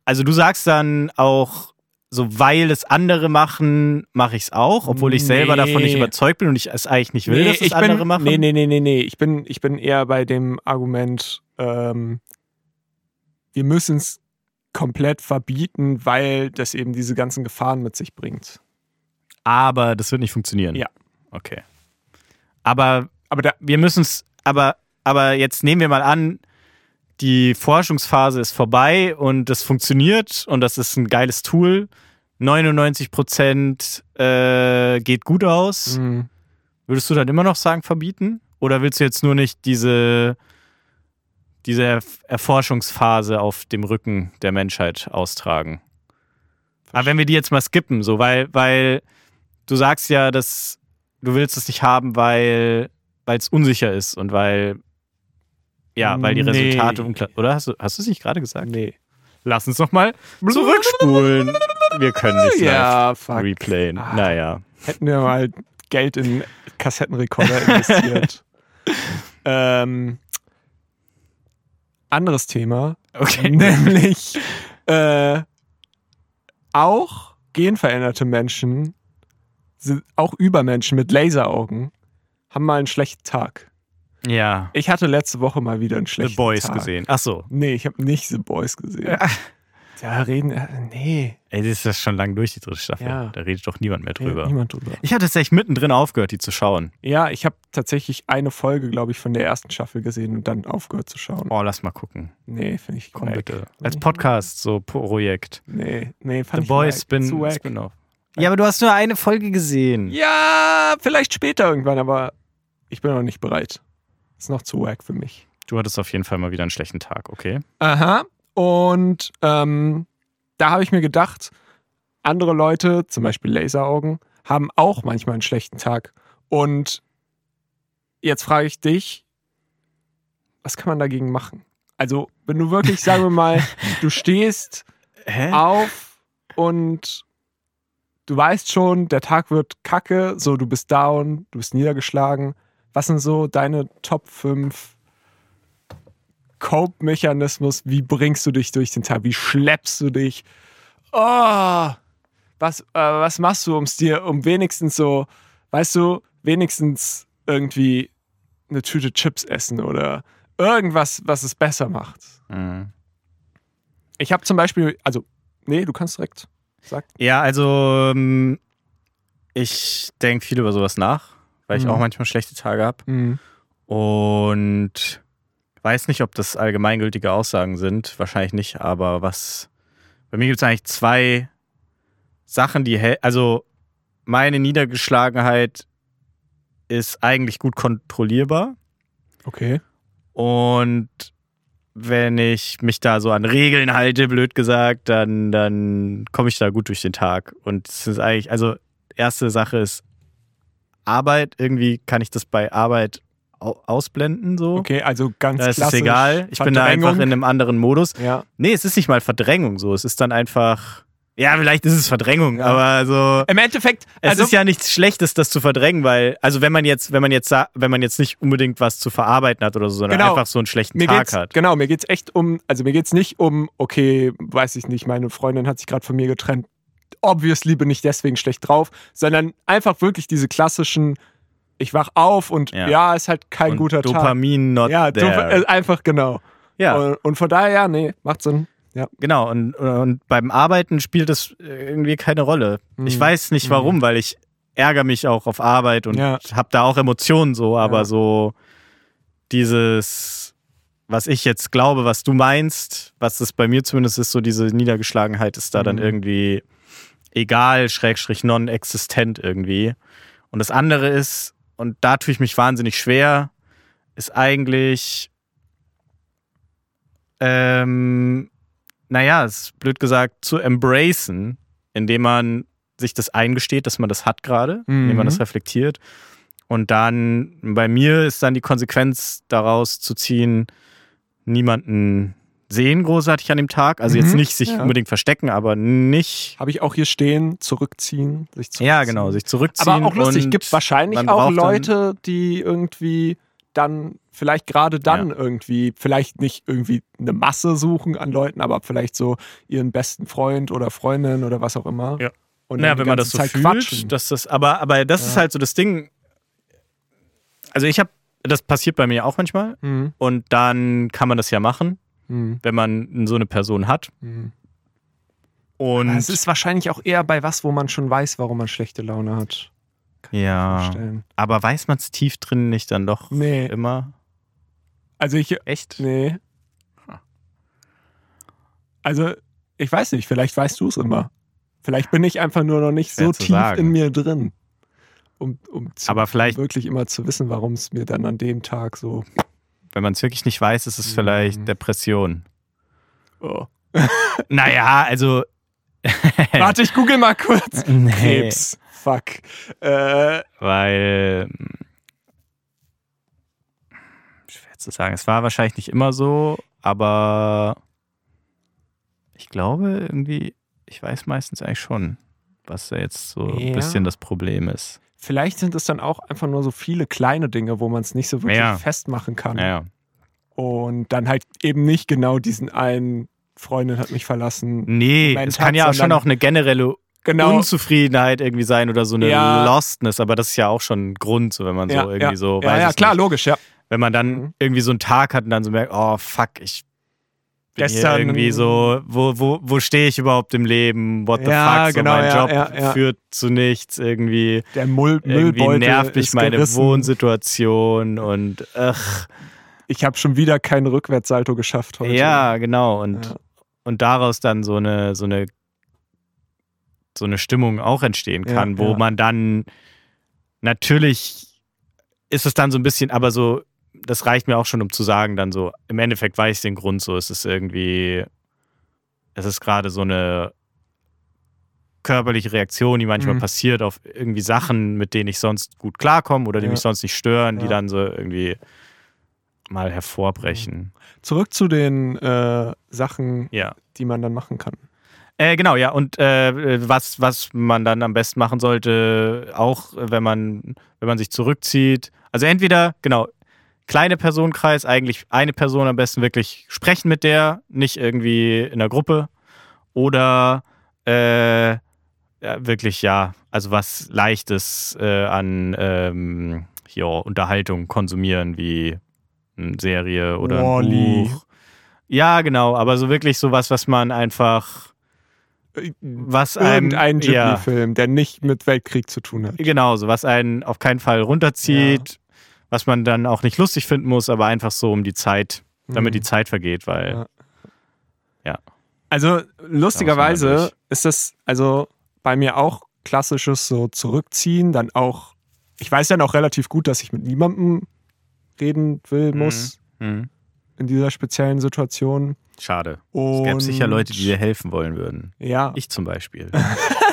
also du sagst dann auch, so weil es andere machen, mache ich es auch, obwohl ich selber Nee. davon nicht überzeugt bin und ich es eigentlich nicht will, dass es andere bin, machen. Nee, nee, nee, nee, nee. Ich bin, ich bin eher bei dem Argument, ähm, wir müssen es komplett verbieten, weil das eben diese ganzen Gefahren mit sich bringt. Aber das wird nicht funktionieren. Ja. Okay. Aber Aber da, wir müssen es, aber, aber jetzt nehmen wir mal an, die Forschungsphase ist vorbei und das funktioniert und das ist ein geiles Tool. 99 Prozent äh, geht gut aus. mh, Würdest du dann immer noch sagen, verbieten? Oder willst du jetzt nur nicht diese, diese Erf- Erforschungsphase auf dem Rücken der Menschheit austragen? Aber wenn wir die jetzt mal skippen, so, weil, weil du sagst ja, dass du willst es nicht haben, weil weil es unsicher ist und weil ja, weil die Nee. Resultate unklar. Oder hast du, hast du es nicht gerade gesagt? nee. Lass uns noch mal zurückspulen. Wir können nicht Ja, fuck. replayen. Ah. Naja. Hätten wir mal Geld in Kassettenrekorder investiert. ähm, anderes Thema. Okay. Nämlich äh, auch genveränderte Menschen, auch Übermenschen mit Laseraugen, haben mal einen schlechten Tag. Ja. Ich hatte letzte Woche mal wieder einen The schlechten Boys Tag. gesehen. Ach so. Nee, ich habe nicht The Boys gesehen. Da reden, äh, nee, Ey, das ist das schon lang durch, die dritte Staffel. Ja. Da redet doch niemand mehr drüber. niemand drüber. Ich habe tatsächlich mittendrin aufgehört, die zu schauen. Ja, ich habe tatsächlich eine Folge, glaube ich, von der ersten Staffel gesehen und dann aufgehört zu schauen. Oh, lass mal gucken. Nee, finde ich Komm bitte. Als Podcast, so Projekt. Nee, nee, fand The ich Boys. Spin, Zu wack. Spin-off. Ja, aber du hast nur eine Folge gesehen. Ja, vielleicht später irgendwann, aber ich bin noch nicht bereit. Ist noch zu wack für mich. Du hattest auf jeden Fall mal wieder einen schlechten Tag, okay? Aha. Und ähm, da habe ich mir gedacht, andere Leute, zum Beispiel Laseraugen, haben auch manchmal einen schlechten Tag. Und jetzt frage ich dich, was kann man dagegen machen? Also, wenn du wirklich, sagen wir mal, du stehst Hä? auf und du weißt schon, der Tag wird kacke, so du bist down, du bist niedergeschlagen. Was sind so deine Top 5 Cope-Mechanismus? Wie bringst du dich durch den Tag? Wie schleppst du dich? Oh, was, äh, was machst du, um es dir, um wenigstens so, weißt du, wenigstens irgendwie eine Tüte Chips essen oder irgendwas, was es besser macht? Mhm. Ich habe zum Beispiel, also, nee, du kannst direkt. Sag. Ja, also ähm, ich denke viel über sowas nach, weil ich Mhm. auch manchmal schlechte Tage habe. Mhm. Und weiß nicht, ob das allgemeingültige Aussagen sind. Wahrscheinlich nicht, aber was. Bei mir gibt es eigentlich zwei Sachen, die. Also, meine Niedergeschlagenheit ist eigentlich gut kontrollierbar. Okay. Und wenn ich mich da so an Regeln halte, blöd gesagt, dann, dann komme ich da gut durch den Tag. Und es ist eigentlich, also erste Sache ist Arbeit. Irgendwie kann ich das bei Arbeit ausblenden so. Okay, also ganz Da ist es klassisch. egal. Ich bin da einfach in einem anderen Modus. Ja. Nee, es ist nicht mal Verdrängung so. Es ist dann einfach. Ja, vielleicht ist es Verdrängung, Ja. aber so. Im Endeffekt, Es also, ist ja nichts Schlechtes, das zu verdrängen, weil, also wenn man jetzt, wenn man jetzt wenn man jetzt nicht unbedingt was zu verarbeiten hat oder so, sondern Genau. einfach so einen schlechten mir Tag hat. genau, mir geht's echt um, also mir geht's nicht um, okay, weiß ich nicht, meine Freundin hat sich gerade von mir getrennt. Obviously bin ich deswegen schlecht drauf, sondern einfach wirklich diese klassischen, ich wach auf und ja, Ja. ist halt kein Und guter Tag. Dopamin not Ja, there. Dop äh, einfach genau. ja, Und, und von daher, ja, nee, macht Sinn. Ja. genau. Und, und beim Arbeiten spielt das irgendwie keine Rolle. Ich Mhm. weiß nicht warum, weil ich ärgere mich auch auf Arbeit und Ja. habe da auch Emotionen so, aber Ja. so dieses, was ich jetzt glaube, was du meinst, was das bei mir zumindest ist, so diese Niedergeschlagenheit ist da dann Mhm. irgendwie egal, schrägstrich non-existent irgendwie. Und das andere ist, und da tue ich mich wahnsinnig schwer, ist eigentlich, ähm, naja, ist blöd gesagt, zu embracen, indem man sich das eingesteht, dass man das hat gerade, indem man Mhm. das reflektiert. Und dann, bei mir ist dann die Konsequenz daraus zu ziehen, niemanden sehen großartig an dem Tag. Also jetzt Mhm, nicht sich ja. unbedingt verstecken, aber nicht. Habe ich auch hier stehen, zurückziehen, sich zurückziehen. Ja, genau, sich zurückziehen. Aber auch lustig, gibt wahrscheinlich auch Leute, die irgendwie dann, vielleicht gerade dann irgendwie, vielleicht nicht irgendwie eine Masse suchen an Leuten, aber vielleicht so ihren besten Freund oder Freundin oder was auch immer. Ja. Und Naja, wenn man das so Zeit fühlt, quatschen. dass das, aber, aber das ist Ja. halt so das Ding. Also ich habe, das passiert bei mir auch manchmal Mhm. und dann kann man das ja machen, Mhm. wenn man so eine Person hat. Mhm. Und Es ist wahrscheinlich auch eher bei was, wo man schon weiß, warum man schlechte Laune hat. ja, Vorstellen. aber weiß man es tief drin nicht dann doch Nee. immer? Also ich, Echt? nee. Also, ich weiß nicht, vielleicht weißt du es immer. Vielleicht bin ich einfach nur noch nicht Schwer so tief sagen. in mir drin. Um, um zu, Aber vielleicht- wirklich immer zu wissen, warum es mir dann an dem Tag so. Wenn man es wirklich nicht weiß, ist es Mhm. vielleicht Depression. Oh. Naja, also. Warte, ich google mal kurz. Nee. Krebs. Fuck. Äh, Weil. hm, Schwer zu sagen. Es war wahrscheinlich nicht immer so, aber ich glaube irgendwie, ich weiß meistens eigentlich schon, was da jetzt so ein Ja. bisschen das Problem ist. Vielleicht sind es dann auch einfach nur so viele kleine Dinge, wo man es nicht so wirklich Ja. festmachen kann. Naja. Und dann halt eben nicht genau diesen einen Freundin hat mich verlassen. Nee, Moment es kann ja auch schon auch eine generelle Genau. Unzufriedenheit irgendwie sein oder so eine Ja. Lostness, aber das ist ja auch schon ein Grund, so wenn man so ja, irgendwie ja. so Ja, ja, klar, nicht. logisch, ja. wenn man dann Mhm. irgendwie so einen Tag hat und dann so merkt, oh fuck, ich Gestern- irgendwie so, wo, wo, wo stehe ich überhaupt im Leben? What the Ja, fuck? So genau, mein ja, Job ja, führt zu nichts irgendwie. Der Müll, Irgendwie nervt mich meine gerissen. Wohnsituation und ach, Ich habe schon wieder keinen Rückwärtssalto geschafft heute. ja, genau. Und, und daraus dann so eine, so eine so eine Stimmung auch entstehen kann, wo man dann natürlich ist es dann so ein bisschen, aber so, das reicht mir auch schon, um zu sagen, dann so, im Endeffekt weiß ich den Grund so, es ist irgendwie, es ist gerade so eine körperliche Reaktion, die manchmal Mhm. passiert auf irgendwie Sachen, mit denen ich sonst gut klarkomme oder die Ja. mich sonst nicht stören, die Ja. dann so irgendwie mal hervorbrechen. Zurück zu den äh, Sachen, Ja. die man dann machen kann. Äh, genau, ja. Und äh, was, was man dann am besten machen sollte, auch wenn man, wenn man sich zurückzieht. Also entweder, genau, kleine Personenkreis, eigentlich eine Person am besten wirklich sprechen mit der, nicht irgendwie in der Gruppe. Oder äh, ja, wirklich, ja, also was Leichtes äh, an ähm, ja, Unterhaltung konsumieren, wie eine Serie oder ein Wall-E. Buch. Ja, genau, aber so wirklich sowas, was man einfach was einem, Irgendein ja, Ghibli-Film, der nicht mit Weltkrieg zu tun hat. genau, so was einen auf keinen Fall runterzieht, was man dann auch nicht lustig finden muss, aber einfach so um die Zeit, damit Mhm. die Zeit vergeht, weil Ja. Also Da lustigerweise ist das also bei mir auch klassisches so zurückziehen, dann auch, ich weiß dann auch relativ gut, dass ich mit niemandem reden will, Mhm. muss hm, in dieser speziellen Situation. schade. Und Es gäbe sicher Leute, die dir helfen wollen würden. Ja, Ich zum Beispiel.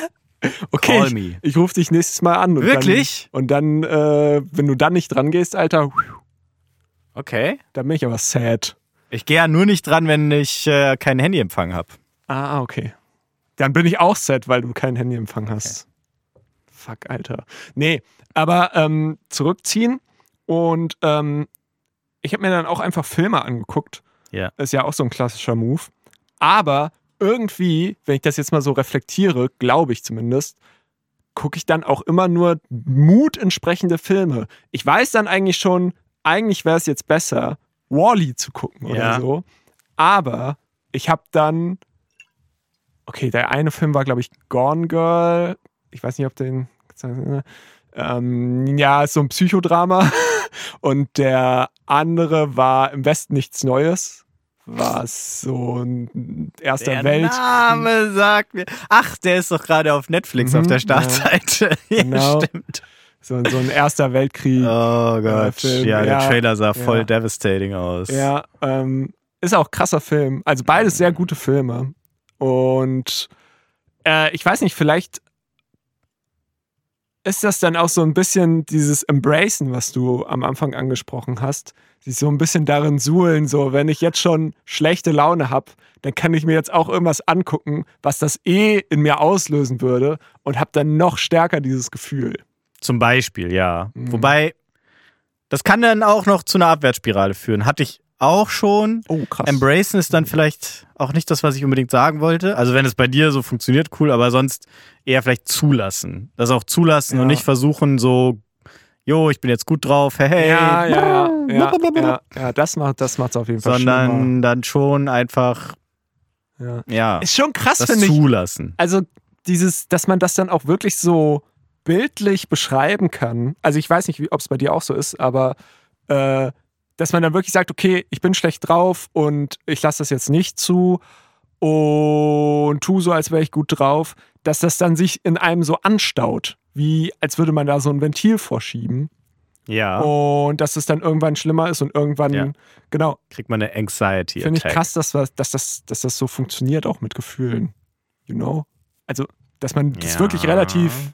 okay. Ich, ich rufe dich nächstes Mal an. Und Wirklich? Dann, und dann, äh, wenn du dann nicht dran gehst, Alter, Okay. dann bin ich aber sad. Ich gehe ja nur nicht dran, wenn ich äh, keinen Handyempfang habe. Ah, okay. Dann bin ich auch sad, weil du keinen Handyempfang hast. Fuck, Alter. Nee, aber ähm, zurückziehen und ähm, ich habe mir dann auch einfach Filme angeguckt. Ja. Ist ja auch so ein klassischer Move. Aber irgendwie, wenn ich das jetzt mal so reflektiere, glaube ich zumindest, gucke ich dann auch immer nur Mut entsprechende Filme. Ich weiß dann eigentlich schon, eigentlich wäre es jetzt besser, Wally zu gucken oder Ja. so. Aber ich habe dann, okay, der eine Film war, glaube ich, Gone Girl. Ich weiß nicht, ob den, ähm, ja, ist so ein Psychodrama. Und der andere war im Westen nichts Neues. War so ein erster Der Welt. Name sagt mir. Ach, der ist doch gerade auf Netflix Mhm, auf der ja. Startseite. Ja, Genau. stimmt. So, so ein Erster Weltkrieg. Oh Gott. Äh, Film. Ja, der Ja, Trailer sah voll ja. devastating aus. Ja, ähm, ist auch krasser Film. Also beides sehr gute Filme. Und äh, ich weiß nicht, vielleicht ist das dann auch so ein bisschen dieses Embracen, was du am Anfang angesprochen hast. Sich so ein bisschen darin suhlen, so wenn ich jetzt schon schlechte Laune habe, dann kann ich mir jetzt auch irgendwas angucken, was das eh in mir auslösen würde und habe dann noch stärker dieses Gefühl. Zum Beispiel, ja. Mhm. Wobei, das kann dann auch noch zu einer Abwärtsspirale führen. Hatte ich auch schon. Oh, krass. Embracen ist dann vielleicht auch nicht das, was ich unbedingt sagen wollte. Also wenn es bei dir so funktioniert, cool, aber sonst eher vielleicht zulassen. Das auch zulassen Ja. und nicht versuchen so, jo, ich bin jetzt gut drauf, hey, hey. Ja, ja, ja, ja, ja, das macht das macht's auf jeden Fall sondern dann schon einfach, schlimmer. Ja. ja, Ist schon krass, finde ich. zulassen. Also dieses, dass man das dann auch wirklich so bildlich beschreiben kann. Also ich weiß nicht, ob es bei dir auch so ist, aber äh, dass man dann wirklich sagt, okay, ich bin schlecht drauf und ich lasse das jetzt nicht zu und tu so, als wäre ich gut drauf, dass das dann sich in einem so anstaut, wie als würde man da so ein Ventil vorschieben Ja, und dass es dann irgendwann schlimmer ist und irgendwann, Ja. genau, kriegt man eine Anxiety Finde ich krass, dass, wir- dass, das, dass das so funktioniert, auch mit Gefühlen. You know? Also, dass man das Ja. wirklich relativ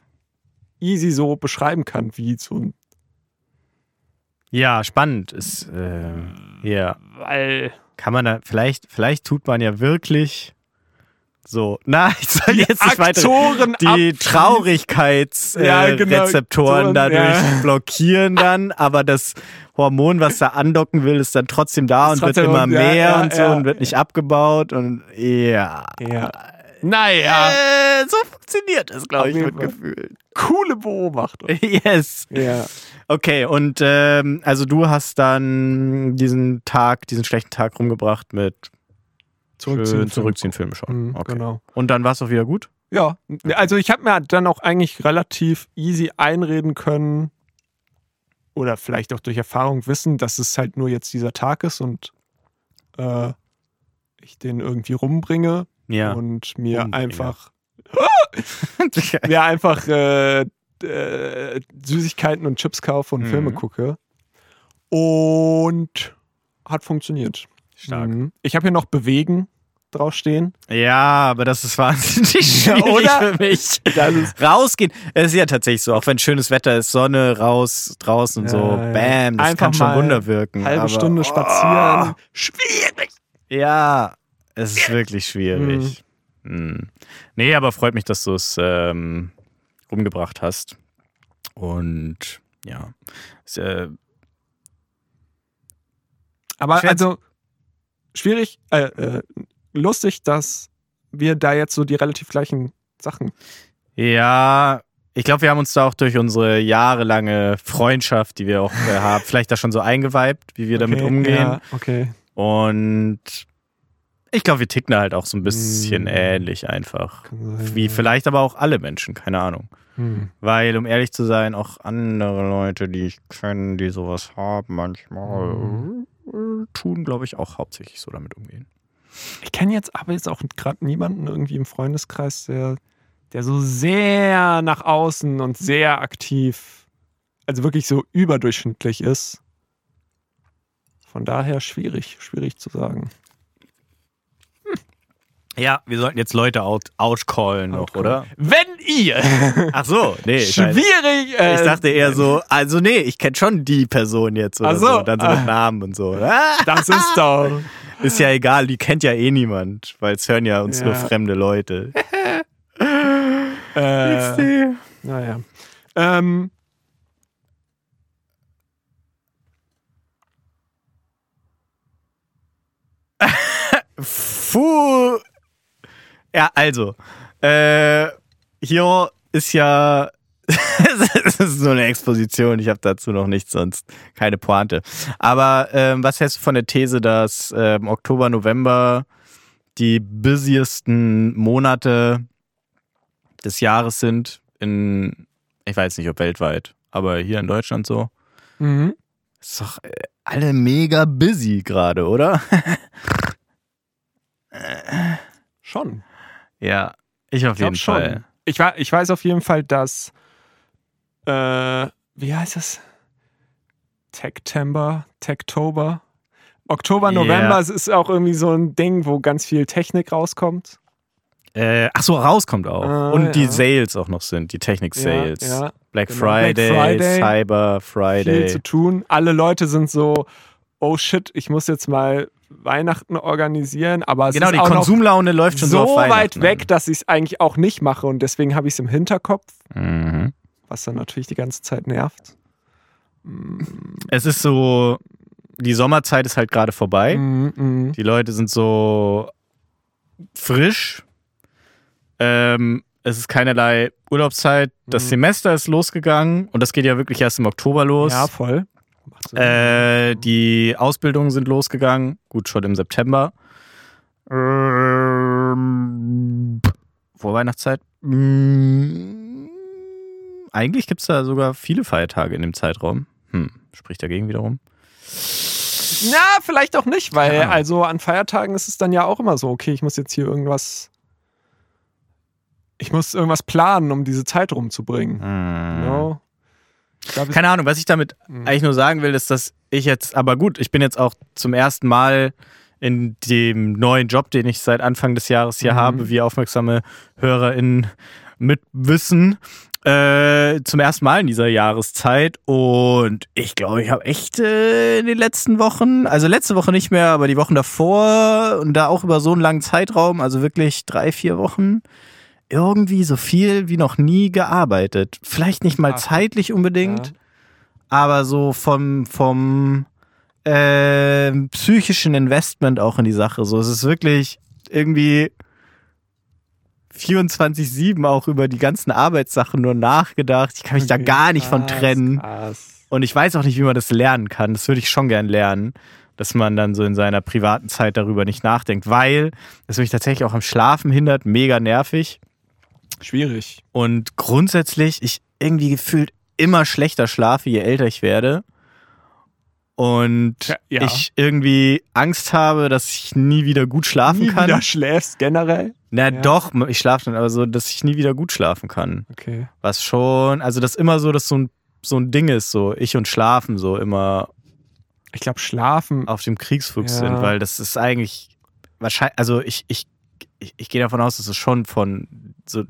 easy so beschreiben kann, wie so ein. Ja, spannend ist, äh, ja. Weil. Kann man da, vielleicht, vielleicht tut man ja wirklich so, na, ich soll jetzt nicht weiter. Die. Traurigkeitsrezeptoren Ja, äh, genau, Rezeptoren Aktoren, dadurch ja. blockieren dann, aber das Hormon, was da andocken will, ist dann trotzdem da Ist und wird trotzdem- immer ja, mehr ja, und so ja. und wird nicht abgebaut und ja. Ja. Naja, Äh, so funktioniert es, glaube ich, mit Fall. Gefühlen. coole Beobachtung. Yes. Ja. Okay, und ähm, also du hast dann diesen Tag, diesen schlechten Tag rumgebracht mit Zurückziehen. schön zurückziehen, Filme schauen. Mhm, Okay. Genau. Und dann war es auch wieder gut? Ja, also ich habe mir dann auch eigentlich relativ easy einreden können oder vielleicht auch durch Erfahrung wissen, dass es halt nur jetzt dieser Tag ist und äh, ich den irgendwie rumbringe Ja. und mir Rumbringe. einfach mir einfach äh, äh, Süßigkeiten und Chips kaufe und Mhm. Filme gucke und hat funktioniert. Stark. Mhm. Ich habe hier noch bewegen draufstehen. Ja, aber das ist wahnsinnig schwierig oder? für mich. Rausgehen, es ist ja tatsächlich so, auch wenn schönes Wetter ist, Sonne raus, draußen und Ja, so, bam, das Einfach kann schon Wunder wirken. halbe aber, Stunde oh, spazieren. Schwierig. Ja, es ist wirklich schwierig. Hm. Nee, aber freut mich, dass du es ähm, rumgebracht hast. Und ja, ist, äh, Aber also schwierig, äh, äh, lustig, dass wir da jetzt so die relativ gleichen Sachen. Ja, ich glaube, wir haben uns da auch durch unsere jahrelange Freundschaft, die wir auch äh, haben, vielleicht da schon so eingeweibt, wie wir damit Okay, umgehen. Ja, okay. Und ich glaube, wir ticken halt auch so ein bisschen Mm. ähnlich einfach. Sein, Wie ja. vielleicht aber auch alle Menschen, keine Ahnung. Hm. Weil, um ehrlich zu sein, auch andere Leute, die ich kenne, die sowas haben, manchmal äh, tun, glaube ich, auch hauptsächlich so damit umgehen. Ich kenne jetzt aber jetzt auch gerade niemanden irgendwie im Freundeskreis, der, der so sehr nach außen und sehr aktiv, also wirklich so überdurchschnittlich ist. Von daher schwierig, schwierig zu sagen. Ja, wir sollten jetzt Leute out, outcallen noch, Outcallen. oder? Wenn ihr Ach so, nee. Schwierig, äh, ich dachte eher so, also nee, ich kenne schon die Person jetzt oder Ach so. so. Dann so mit Ah. Namen und so. Ah, das ist doch. ist ja egal, die kennt ja eh niemand, weil es hören ja uns Ja. nur fremde Leute. Äh, naja. Ähm, Puh. Ja, also, äh, hier ist ja, es ist nur eine Exposition, ich habe dazu noch nichts, sonst keine Pointe. Aber ähm, was hältst du von der These, dass ähm, Oktober, November die busiesten Monate des Jahres sind in, ich weiß nicht, ob weltweit, aber hier in Deutschland so? mhm. Ist doch äh, alle mega busy gerade, oder? Schon. Ja, ich auf Ich jeden schon. Fall. Ich, wa- ich weiß auf jeden Fall, dass äh, wie heißt das? Techtember, Techtober. Oktober. November, es ist auch irgendwie so ein Ding, wo ganz viel Technik rauskommt. Äh, ach so, rauskommt auch. Ah, Und die ja. Sales auch noch sind, die Technik-Sales. Ja, ja. Black, Genau, Black Friday, Friday. Cyber Viel Friday. zu tun. Alle Leute sind so, oh shit, ich muss jetzt mal Weihnachten organisieren, aber es Genau, ist die Konsumlaune läuft schon so, so weit Weihnachten. weg, dass ich es eigentlich auch nicht mache und deswegen habe ich es im Hinterkopf, Mhm. was dann natürlich die ganze Zeit nervt. Es ist so, die Sommerzeit ist halt gerade vorbei. Mhm. Die Leute sind so frisch. Ähm, es ist keinerlei Urlaubszeit. Das Mhm. Semester ist losgegangen und das geht ja wirklich erst im Oktober los. Ja, voll. Äh, die Ausbildungen sind losgegangen. Gut, schon im September. Ähm, vor Weihnachtszeit. Mm, Eigentlich gibt es da sogar viele Feiertage in dem Zeitraum. Hm, spricht dagegen wiederum. Na, vielleicht auch nicht, weil Ja. also an Feiertagen ist es dann ja auch immer so, okay, ich muss jetzt hier irgendwas, ich muss irgendwas planen, um diese Zeit rumzubringen. Hm. No? Keine Ahnung, was ich damit Mhm. eigentlich nur sagen will, ist, dass ich jetzt, aber gut, ich bin jetzt auch zum ersten Mal in dem neuen Job, den ich seit Anfang des Jahres hier Mhm. habe, wie aufmerksame HörerInnen mit wissen, äh, zum ersten Mal in dieser Jahreszeit und ich glaube, ich habe echt äh, in den letzten Wochen, also letzte Woche nicht mehr, aber die Wochen davor und da auch über so einen langen Zeitraum, also wirklich drei, vier Wochen, irgendwie so viel wie noch nie gearbeitet. Vielleicht nicht mal Ach. zeitlich unbedingt, Ja. aber so vom, vom äh, psychischen Investment auch in die Sache. So, es ist wirklich irgendwie 24-7 auch über die ganzen Arbeitssachen nur nachgedacht. Ich kann mich da Okay, gar nicht von krass, trennen. krass. Und ich weiß auch nicht, wie man das lernen kann. Das würde ich schon gern lernen, dass man dann so in seiner privaten Zeit darüber nicht nachdenkt, weil es mich tatsächlich auch am Schlafen hindert. Mega nervig. Schwierig. Und grundsätzlich, ich irgendwie gefühlt immer schlechter schlafe, je älter ich werde. Und Ja, ja. ich irgendwie Angst habe, dass ich nie wieder gut schlafen Nie kann. wieder schläfst generell. Na Ja. doch, ich schlafe dann aber so, dass ich nie wieder gut schlafen kann. Okay. Was schon, also das immer so, dass so ein, so ein Ding ist, so ich und Schlafen so immer Ich glaube, schlafen. auf dem Kriegsfuchs sind, weil das ist eigentlich wahrscheinlich, also ich, ich, ich, ich gehe davon aus, dass es schon von so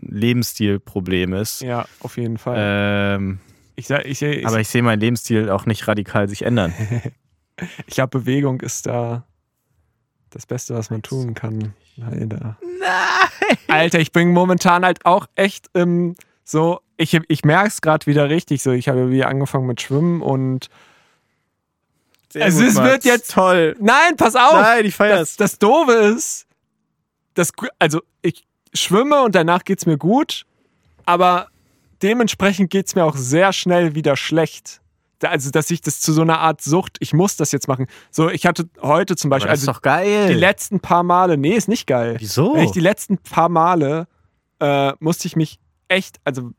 Lebensstilproblem ist. Ja, auf jeden Fall. Ähm, ich sag, ich, ich, aber ich sehe meinen Lebensstil auch nicht radikal sich ändern. ich glaube, Bewegung ist da das Beste, was man tun kann. Alter. Nein! Alter, ich bin momentan halt auch echt ähm, so, ich, ich merke es gerade wieder richtig so. Ich habe wieder angefangen mit Schwimmen und Es ist- wird jetzt- toll. Nein, pass auf! Nein, ich das, feier's. das Doofe ist, das, also ich schwimme und danach geht's mir gut, aber dementsprechend geht's mir auch sehr schnell wieder schlecht. Also, dass ich das zu so einer Art Sucht, ich muss das jetzt machen. So, ich hatte heute zum Aber Beispiel, das ist also doch geil. die letzten paar Male, nee, ist nicht geil. Wieso? Wenn ich die letzten paar Male äh, musste ich mich echt, also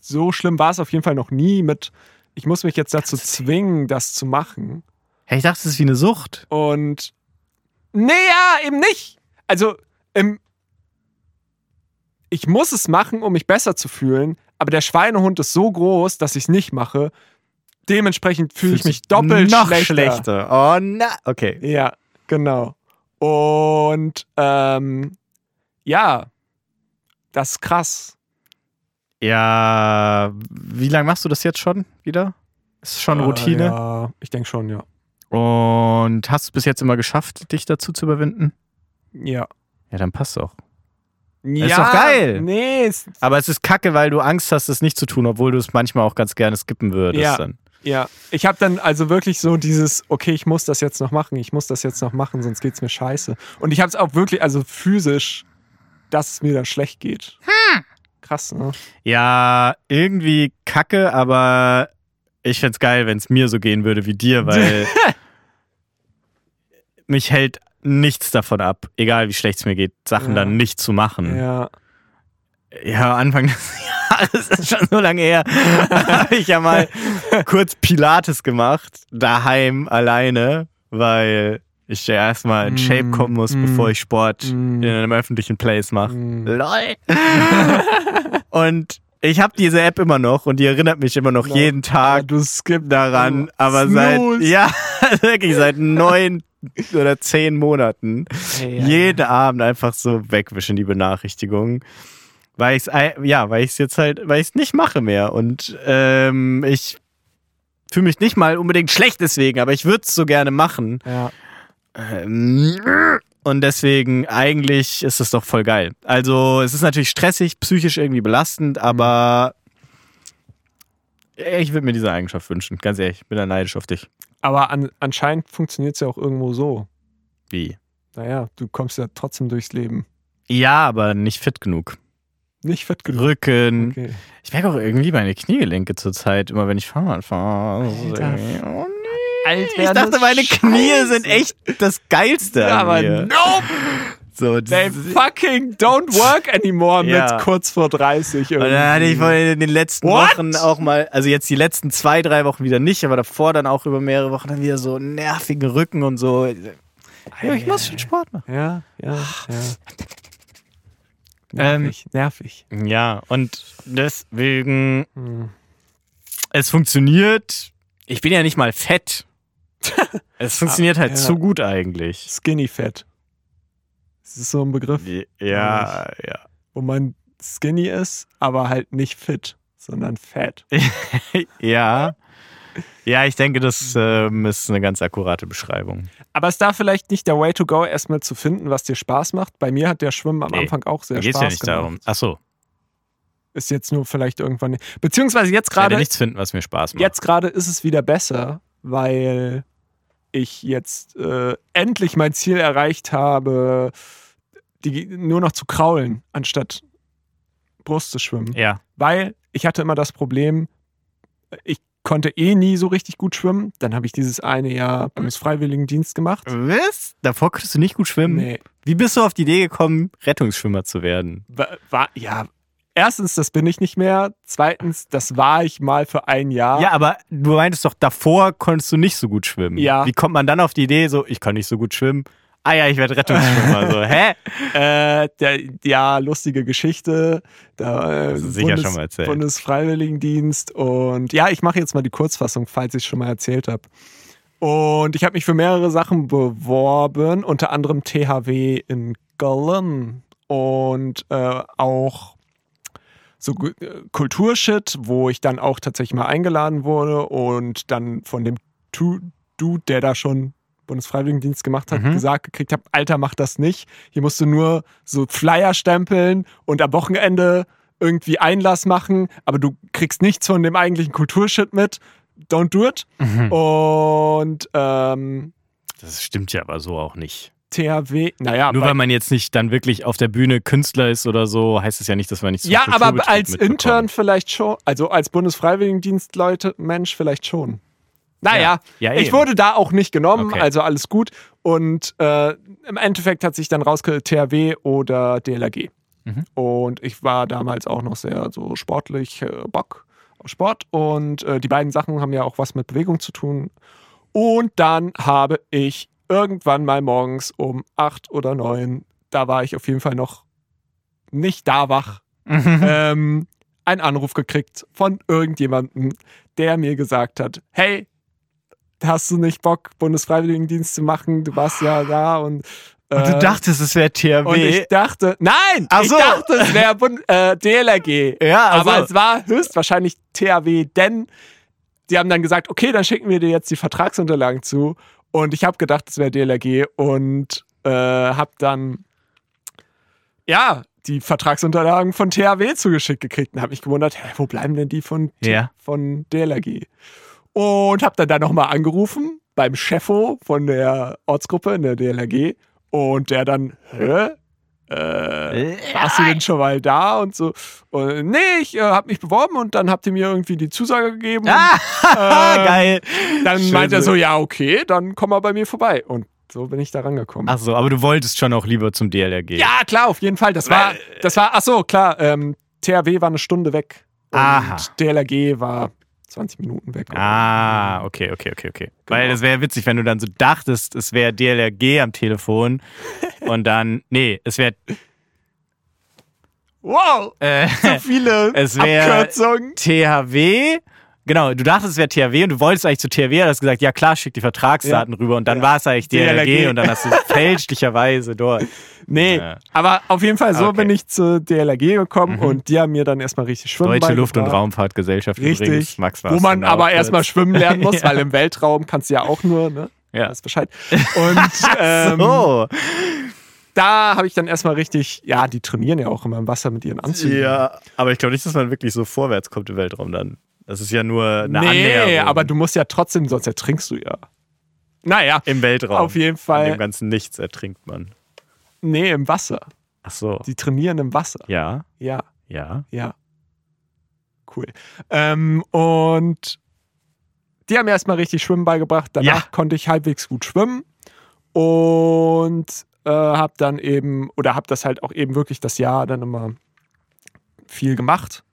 so schlimm war es auf jeden Fall noch nie mit, ich muss mich jetzt dazu zwingen, das zu machen. Hey, ich dachte, das ist wie eine Sucht. Und nee, ja, eben nicht. Also, ähm, ich muss es machen, um mich besser zu fühlen, aber der Schweinehund ist so groß, dass ich es nicht mache. Dementsprechend fühle ich mich doppelt noch schlechter. schlechter. Oh, na. Okay. Ja, genau. Und ähm, ja, das ist krass. Ja, wie lange machst du das jetzt schon wieder? Ist schon Routine? Äh, ja, ich denke schon, ja. Und hast du es bis jetzt immer geschafft, dich dazu zu überwinden? Ja. Ja, dann passt auch. ja Ist doch geil. Nee, ist, Aber es ist kacke, weil du Angst hast, es nicht zu tun, obwohl du es manchmal auch ganz gerne skippen würdest. Ja. Dann. ja. Ich habe dann also wirklich so dieses, okay, ich muss das jetzt noch machen, ich muss das jetzt noch machen, sonst geht's mir scheiße. Und ich habe es auch wirklich, also physisch, dass es mir dann schlecht geht. Krass, ne? Ja, irgendwie kacke, aber ich find's geil, wenn es mir so gehen würde wie dir, weil mich hält nichts davon ab, egal wie schlecht es mir geht, Sachen Ja. dann nicht zu machen. Ja. Ja, Anfang des Jahres ist schon so lange her, habe ich ja mal kurz Pilates gemacht, daheim alleine, weil ich ja erstmal in Mm, Shape kommen muss, mm, bevor ich Sport mm. in einem öffentlichen Place mache. Mm. Lol. Und Ich habe diese App immer noch und die erinnert mich immer noch No. jeden Tag du skippst daran. Aber seit, Snooze. ja, wirklich seit neun oder zehn Monaten ja, jeden Abend einfach so wegwischen die Benachrichtigungen. Weil ich es ja, weil ich es jetzt halt, weil ich es nicht mache mehr. Und ähm, ich fühle mich nicht mal unbedingt schlecht deswegen, aber ich würde es so gerne machen. Ja. Ähm, Und deswegen, eigentlich ist es doch voll geil. Also, es ist natürlich stressig, psychisch irgendwie belastend, aber ich würde mir diese Eigenschaft wünschen. Ganz ehrlich, ich bin da neidisch auf dich. Aber an, anscheinend funktioniert es ja auch irgendwo so. Wie? Naja, du kommst ja trotzdem durchs Leben. Ja, aber nicht fit genug. Nicht fett genug. Rücken. Okay. Ich merke auch irgendwie meine Kniegelenke zurzeit, immer wenn ich Fahrrad fahre. Alter. Alt Ich dachte, meine Knie sind echt das Geilste Ja, aber mir. nope! So, They fucking don't work anymore Ja. mit kurz vor 30 Und irgendwie. dann hatte ich in den letzten What? Wochen auch mal, also jetzt die letzten zwei, drei Wochen wieder nicht, aber davor dann auch über mehrere Wochen dann wieder so nervigen Rücken und so. Ja, ich muss schon Sport machen. Ja, ja, ja. Ähm, Nervig, nervig. Ja, und deswegen, Hm. es funktioniert. Ich bin ja nicht mal fett. Es funktioniert halt ja. zu gut eigentlich. Skinny Fat. Das ist so ein Begriff, Ja, ja. wo man skinny ist, aber halt nicht fit, sondern fat. Ja. Ja, ich denke, das ähm, ist eine ganz akkurate Beschreibung. Aber ist da vielleicht nicht der Way to go, erstmal zu finden, was dir Spaß macht? Bei mir hat der Schwimmen am Nee, Anfang auch sehr Da geht es Spaß ja nicht gemacht. darum. Ach so, Ist jetzt nur vielleicht irgendwann. Beziehungsweise jetzt ich werde gerade. nichts finden, was mir Spaß macht. Jetzt gerade ist es wieder besser, weil ich jetzt äh, endlich mein Ziel erreicht habe, die, nur noch zu kraulen, anstatt Brust zu schwimmen. Ja. Weil ich hatte immer das Problem, ich konnte eh nie so richtig gut schwimmen. Dann habe ich dieses eine Jahr Bundesfreiwilligendienst gemacht. Was? Davor konntest du nicht gut schwimmen? Nee, Wie bist du auf die Idee gekommen, Rettungsschwimmer zu werden? war, war, ja, erstens, das bin ich nicht mehr. Zweitens, das war ich mal für ein Jahr. Ja, aber du meintest doch, davor konntest du nicht so gut schwimmen. Ja. Wie kommt man dann auf die Idee, so, ich kann nicht so gut schwimmen? Ah ja, ich werde Rettungsschwimmer. so, hä? Äh, der, ja, lustige Geschichte. Da, äh, sicher schon mal erzählt. Bundesfreiwilligendienst. Und ja, ich mache jetzt mal die Kurzfassung, falls ich schon mal erzählt habe. Und ich habe mich für mehrere Sachen beworben, unter anderem THW in Köln und äh, auch so äh, Kulturshit, wo ich dann auch tatsächlich mal eingeladen wurde und dann von dem Tu- Dude, der da schon Bundesfreiwilligendienst gemacht hat, Mhm. gesagt gekriegt habe, Alter, mach das nicht. Hier musst du nur so Flyer stempeln und am Wochenende irgendwie Einlass machen, aber du kriegst nichts von dem eigentlichen Kulturshit mit. Don't do it. Mhm. Und ähm, Das stimmt ja aber so auch nicht. THW, naja, Nur weil man jetzt nicht dann wirklich auf der Bühne Künstler ist oder so, heißt es ja nicht, dass man nicht so ja, aber als Intern vielleicht schon, also als Bundesfreiwilligendienstleute Mensch vielleicht schon. Naja, Ja, ich eben. wurde da auch nicht genommen, Okay. also alles gut. Und äh, im Endeffekt hat sich dann rausgehört, THW oder DLRG. Mhm. Und ich war damals auch noch sehr so sportlich äh, Bock auf Sport. Und äh, die beiden Sachen haben ja auch was mit Bewegung zu tun. Und dann habe ich irgendwann mal morgens um acht oder neun, da war ich auf jeden Fall noch nicht da wach, ähm, einen Anruf gekriegt von irgendjemandem, der mir gesagt hat, hey, hast du nicht Bock, Bundesfreiwilligendienst zu machen? Du warst ja da und Und du äh, dachtest, es wäre THW. und ich dachte, nein, Ach ich so. dachte, es wäre äh, DLRG. ja, Aber also, es war höchstwahrscheinlich THW, denn die haben dann gesagt, okay, dann schicken wir dir jetzt die Vertragsunterlagen zu. Und ich habe gedacht, es wäre DLRG und äh, habe dann ja die Vertragsunterlagen von THW zugeschickt gekriegt und habe mich gewundert, hä, wo bleiben denn die von, Ja. von DLRG? Und habe dann da nochmal angerufen beim Chefo von der Ortsgruppe in der DLRG und der dann, hä? Äh, warst du denn schon mal da und so? Und, nee, ich äh, habe mich beworben und dann habt ihr mir irgendwie die Zusage gegeben. ah, Ähm, geil. Und dann Schön meint er so. ja, okay, dann komm mal bei mir vorbei. Und so bin ich da rangekommen. Ach so, aber du wolltest schon auch lieber zum DLRG. Ja, klar, auf jeden Fall. Das war, das war, ach so, klar, ähm, THW war eine Stunde weg. Und Aha. DLRG war 20 Minuten weg. Ah, okay, okay, okay, okay. Weil das wäre witzig, wenn du dann so dachtest, es wäre DLRG am Telefon und dann, nee, es wäre Wow, Äh, so viele Es Abkürzungen. THW. Genau, du dachtest, es wäre THW und du wolltest eigentlich zu THW, hast gesagt, ja klar, schick die Vertragsdaten rüber und dann Ja. war es eigentlich DLRG, DLRG. und dann hast du fälschlicherweise dort. Nee, Ja. aber auf jeden Fall so Okay. bin ich zur DLRG gekommen Mhm. und die haben mir dann erstmal richtig Schwimmen Deutsche Luft- und. Raumfahrtgesellschaft Richtig. übrigens. Max Wo man aber kurz. erstmal schwimmen lernen muss, Ja. weil im Weltraum kannst du ja auch nur, ne? Ja. Weiß Bescheid. Und ähm, so. da habe ich dann erstmal richtig, ja, die trainieren ja auch immer im Wasser mit ihren Anzügen. Ja, aber ich glaube nicht, dass man wirklich so vorwärts kommt im Weltraum dann. Das ist ja nur eine nee, Annäherung. aber du musst ja trotzdem, sonst ertrinkst du ja. Naja, Im Weltraum. auf jeden In Fall. dem ganzen Nichts ertrinkt man. Nee, im Wasser. Ach so. Die trainieren im Wasser. Ja, Ja, ja. ja. Cool. Ähm, und die haben mir erstmal richtig Schwimmen beigebracht. Danach Ja. konnte ich halbwegs gut schwimmen und äh, habe dann eben, oder habe das halt auch eben wirklich das Jahr dann immer viel gemacht.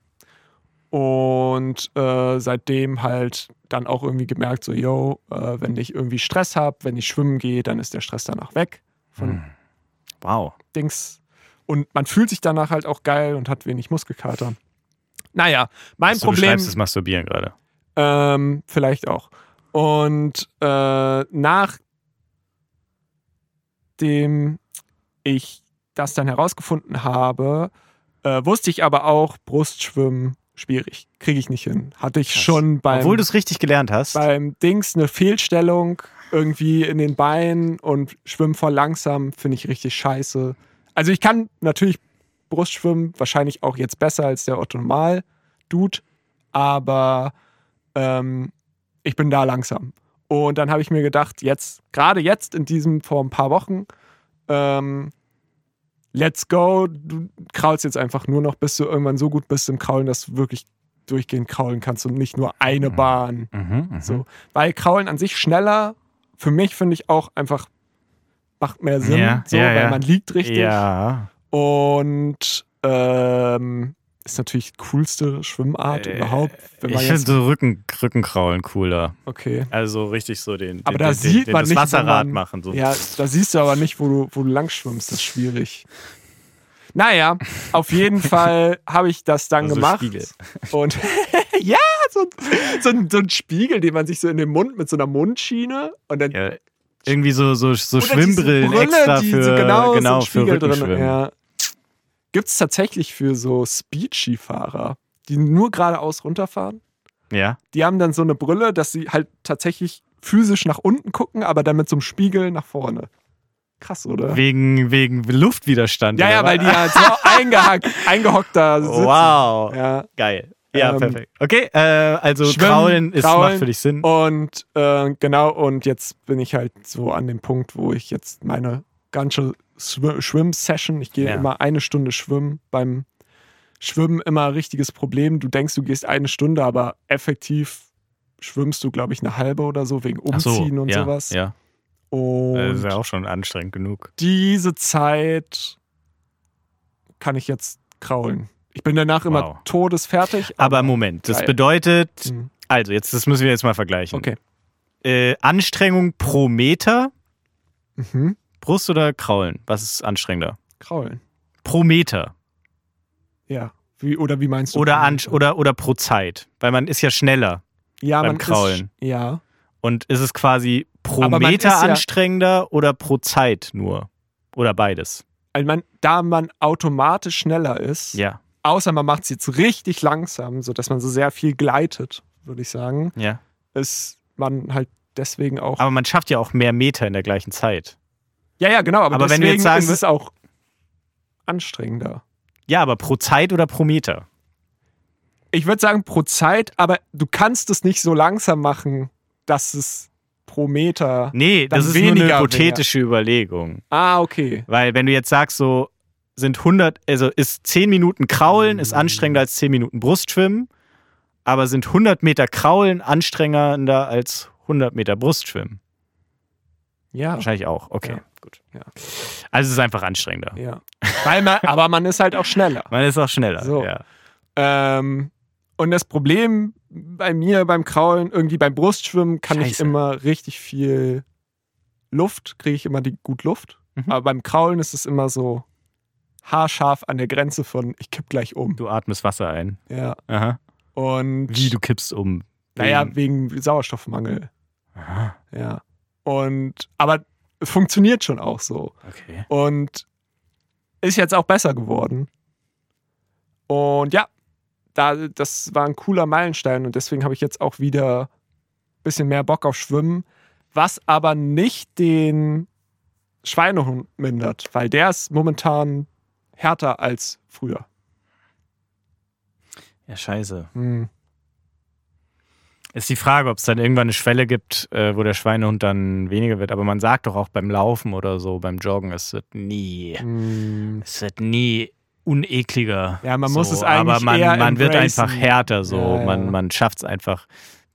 Und äh, seitdem halt dann auch irgendwie gemerkt, so, yo, äh, wenn ich irgendwie Stress habe, wenn ich schwimmen gehe, dann ist der Stress danach weg von Hm. Wow. Dings. Und man fühlt sich danach halt auch geil und hat wenig Muskelkater. Naja, mein Du Problem. beschreibst das Masturbieren gerade. Ähm, vielleicht auch. Und äh, nachdem ich das dann herausgefunden habe, äh, wusste ich aber auch, Brustschwimmen schwierig. Kriege ich nicht hin. Hatte ich Krass. schon beim, Obwohl du es richtig gelernt hast. beim Dings eine Fehlstellung irgendwie in den Beinen und schwimmen voll langsam, finde ich richtig scheiße. Also ich kann natürlich Brustschwimmen wahrscheinlich auch jetzt besser als der Otto Normal Dude, aber ähm, ich bin da langsam. Und dann habe ich mir gedacht, jetzt, gerade jetzt in diesem, vor ein paar Wochen, ähm, let's go, du kraulst jetzt einfach nur noch, bis du irgendwann so gut bist im Kraulen, dass du wirklich durchgehend kraulen kannst und nicht nur eine Mhm. Bahn. Mhm, mhm. So. Weil Kraulen an sich schneller, für mich finde ich auch einfach, macht mehr Sinn, Ja, so, ja, weil ja. man liegt richtig. Ja. Und ähm, ist natürlich die coolste Schwimmart Äh, überhaupt. Ich finde so Rücken, Rückenkraulen cooler. okay. Also richtig so den, den, Aber da den, sieht den, man das nicht, Wasserrad man- machen. So. Ja, da siehst du aber nicht, wo du, wo du lang schwimmst. Das ist schwierig. Naja, auf jeden Fall habe ich das dann Also gemacht. Spiegel. Und ja, so, ein- so, so ein Spiegel, den man sich so in den Mund mit so einer Mundschiene und dann Ja, irgendwie so, so, so Schwimmbrillen Brille, extra die für, so genau, genau, für. Rückenschwimmen. Ja. Gibt es tatsächlich für so Speed-Skifahrer, die nur geradeaus runterfahren? Ja. Die haben dann so eine Brille, dass sie halt tatsächlich physisch nach unten gucken, aber dann mit so einem Spiegel nach vorne. Krass, oder? Wegen, wegen Luftwiderstand. ja, ja, weil die halt so eingehackt, eingehockt da sitzen. Wow. Ja. Geil. Ja, Ähm, perfekt. Okay, äh, also Schwimmen, Kraulen, ist, Kraulen macht für dich Sinn. Und äh, genau, und jetzt bin ich halt so an dem Punkt, wo ich jetzt meine ganze Schwimm-Session, ich gehe Ja. immer eine Stunde schwimmen. Beim Schwimmen immer richtiges Problem. Du denkst, du gehst eine Stunde, aber effektiv schwimmst du, glaube ich, eine halbe oder so, wegen Ach so, Umziehen und ja, sowas. Ja, Und das ist ja auch schon anstrengend genug. diese Zeit kann ich jetzt kraulen. Ich bin danach immer Wow. todesfertig. Aber Moment, das Geil. bedeutet, Hm, also jetzt, das müssen wir jetzt mal vergleichen. Okay. Äh, Anstrengung pro Meter, Mhm. Brust oder Kraulen? Was ist anstrengender? Kraulen. Pro Meter Ja. Wie, oder wie meinst du? oder, an, oder, oder pro Zeit? Weil man ist ja schneller. ja, beim man Kraulen? Ist, ja. Und ist es quasi pro Aber Meter ja- anstrengender oder pro Zeit nur? Oder beides? Also man, da man automatisch schneller ist, Ja. außer man macht es jetzt richtig langsam, sodass man so sehr viel gleitet, würde ich sagen, Ja. ist man halt deswegen auch. Aber man schafft ja auch mehr Meter in der gleichen Zeit. Ja, ja, genau, aber, aber wenn deswegen wir jetzt sagen ist es auch anstrengender. Ja, aber pro Zeit oder pro Meter? Ich würde sagen pro Zeit, aber du kannst es nicht so langsam machen, dass es pro Meter. Nee, das ist nur eine hypothetische Überlegung. Ah, okay. Weil wenn du jetzt sagst, so sind 100, also ist 10 Minuten Kraulen ist anstrengender als 10 Minuten Brustschwimmen, aber sind 100 Meter Kraulen anstrengender als 100 Meter Brustschwimmen? Ja. Wahrscheinlich auch. Okay, Ja. gut. Ja. Also es ist einfach anstrengender. Ja. Weil man, aber man ist halt auch schneller. Man ist auch schneller. So. Ja. Ähm, und das Problem bei mir beim Kraulen, irgendwie beim Brustschwimmen, kann ich Scheiße. immer richtig viel Luft, kriege ich immer die gut Luft. Mhm. Aber beim Kraulen ist es immer so haarscharf an der Grenze von ich kipp gleich um. Du atmest Wasser ein. Ja. Aha. Und Wie, du kippst um? naja, wegen Sauerstoffmangel. Aha. Ja. Und aber es funktioniert schon auch so. Okay. Und ist jetzt auch besser geworden. Und ja, da, das war ein cooler Meilenstein und deswegen habe ich jetzt auch wieder ein bisschen mehr Bock auf Schwimmen, was aber nicht den Schweinehund mindert, weil der ist momentan härter als früher. Ja, scheiße. Hm. Ist die Frage, ob es dann irgendwann eine Schwelle gibt, äh, wo der Schweinehund dann weniger wird. Aber man sagt doch auch beim Laufen oder so, beim Joggen, es wird nie, Hm. es wird nie unekliger. Ja, man so. muss es eigentlich Aber man, eher man wird einfach härter so. Ja, ja. Man, man schafft es einfach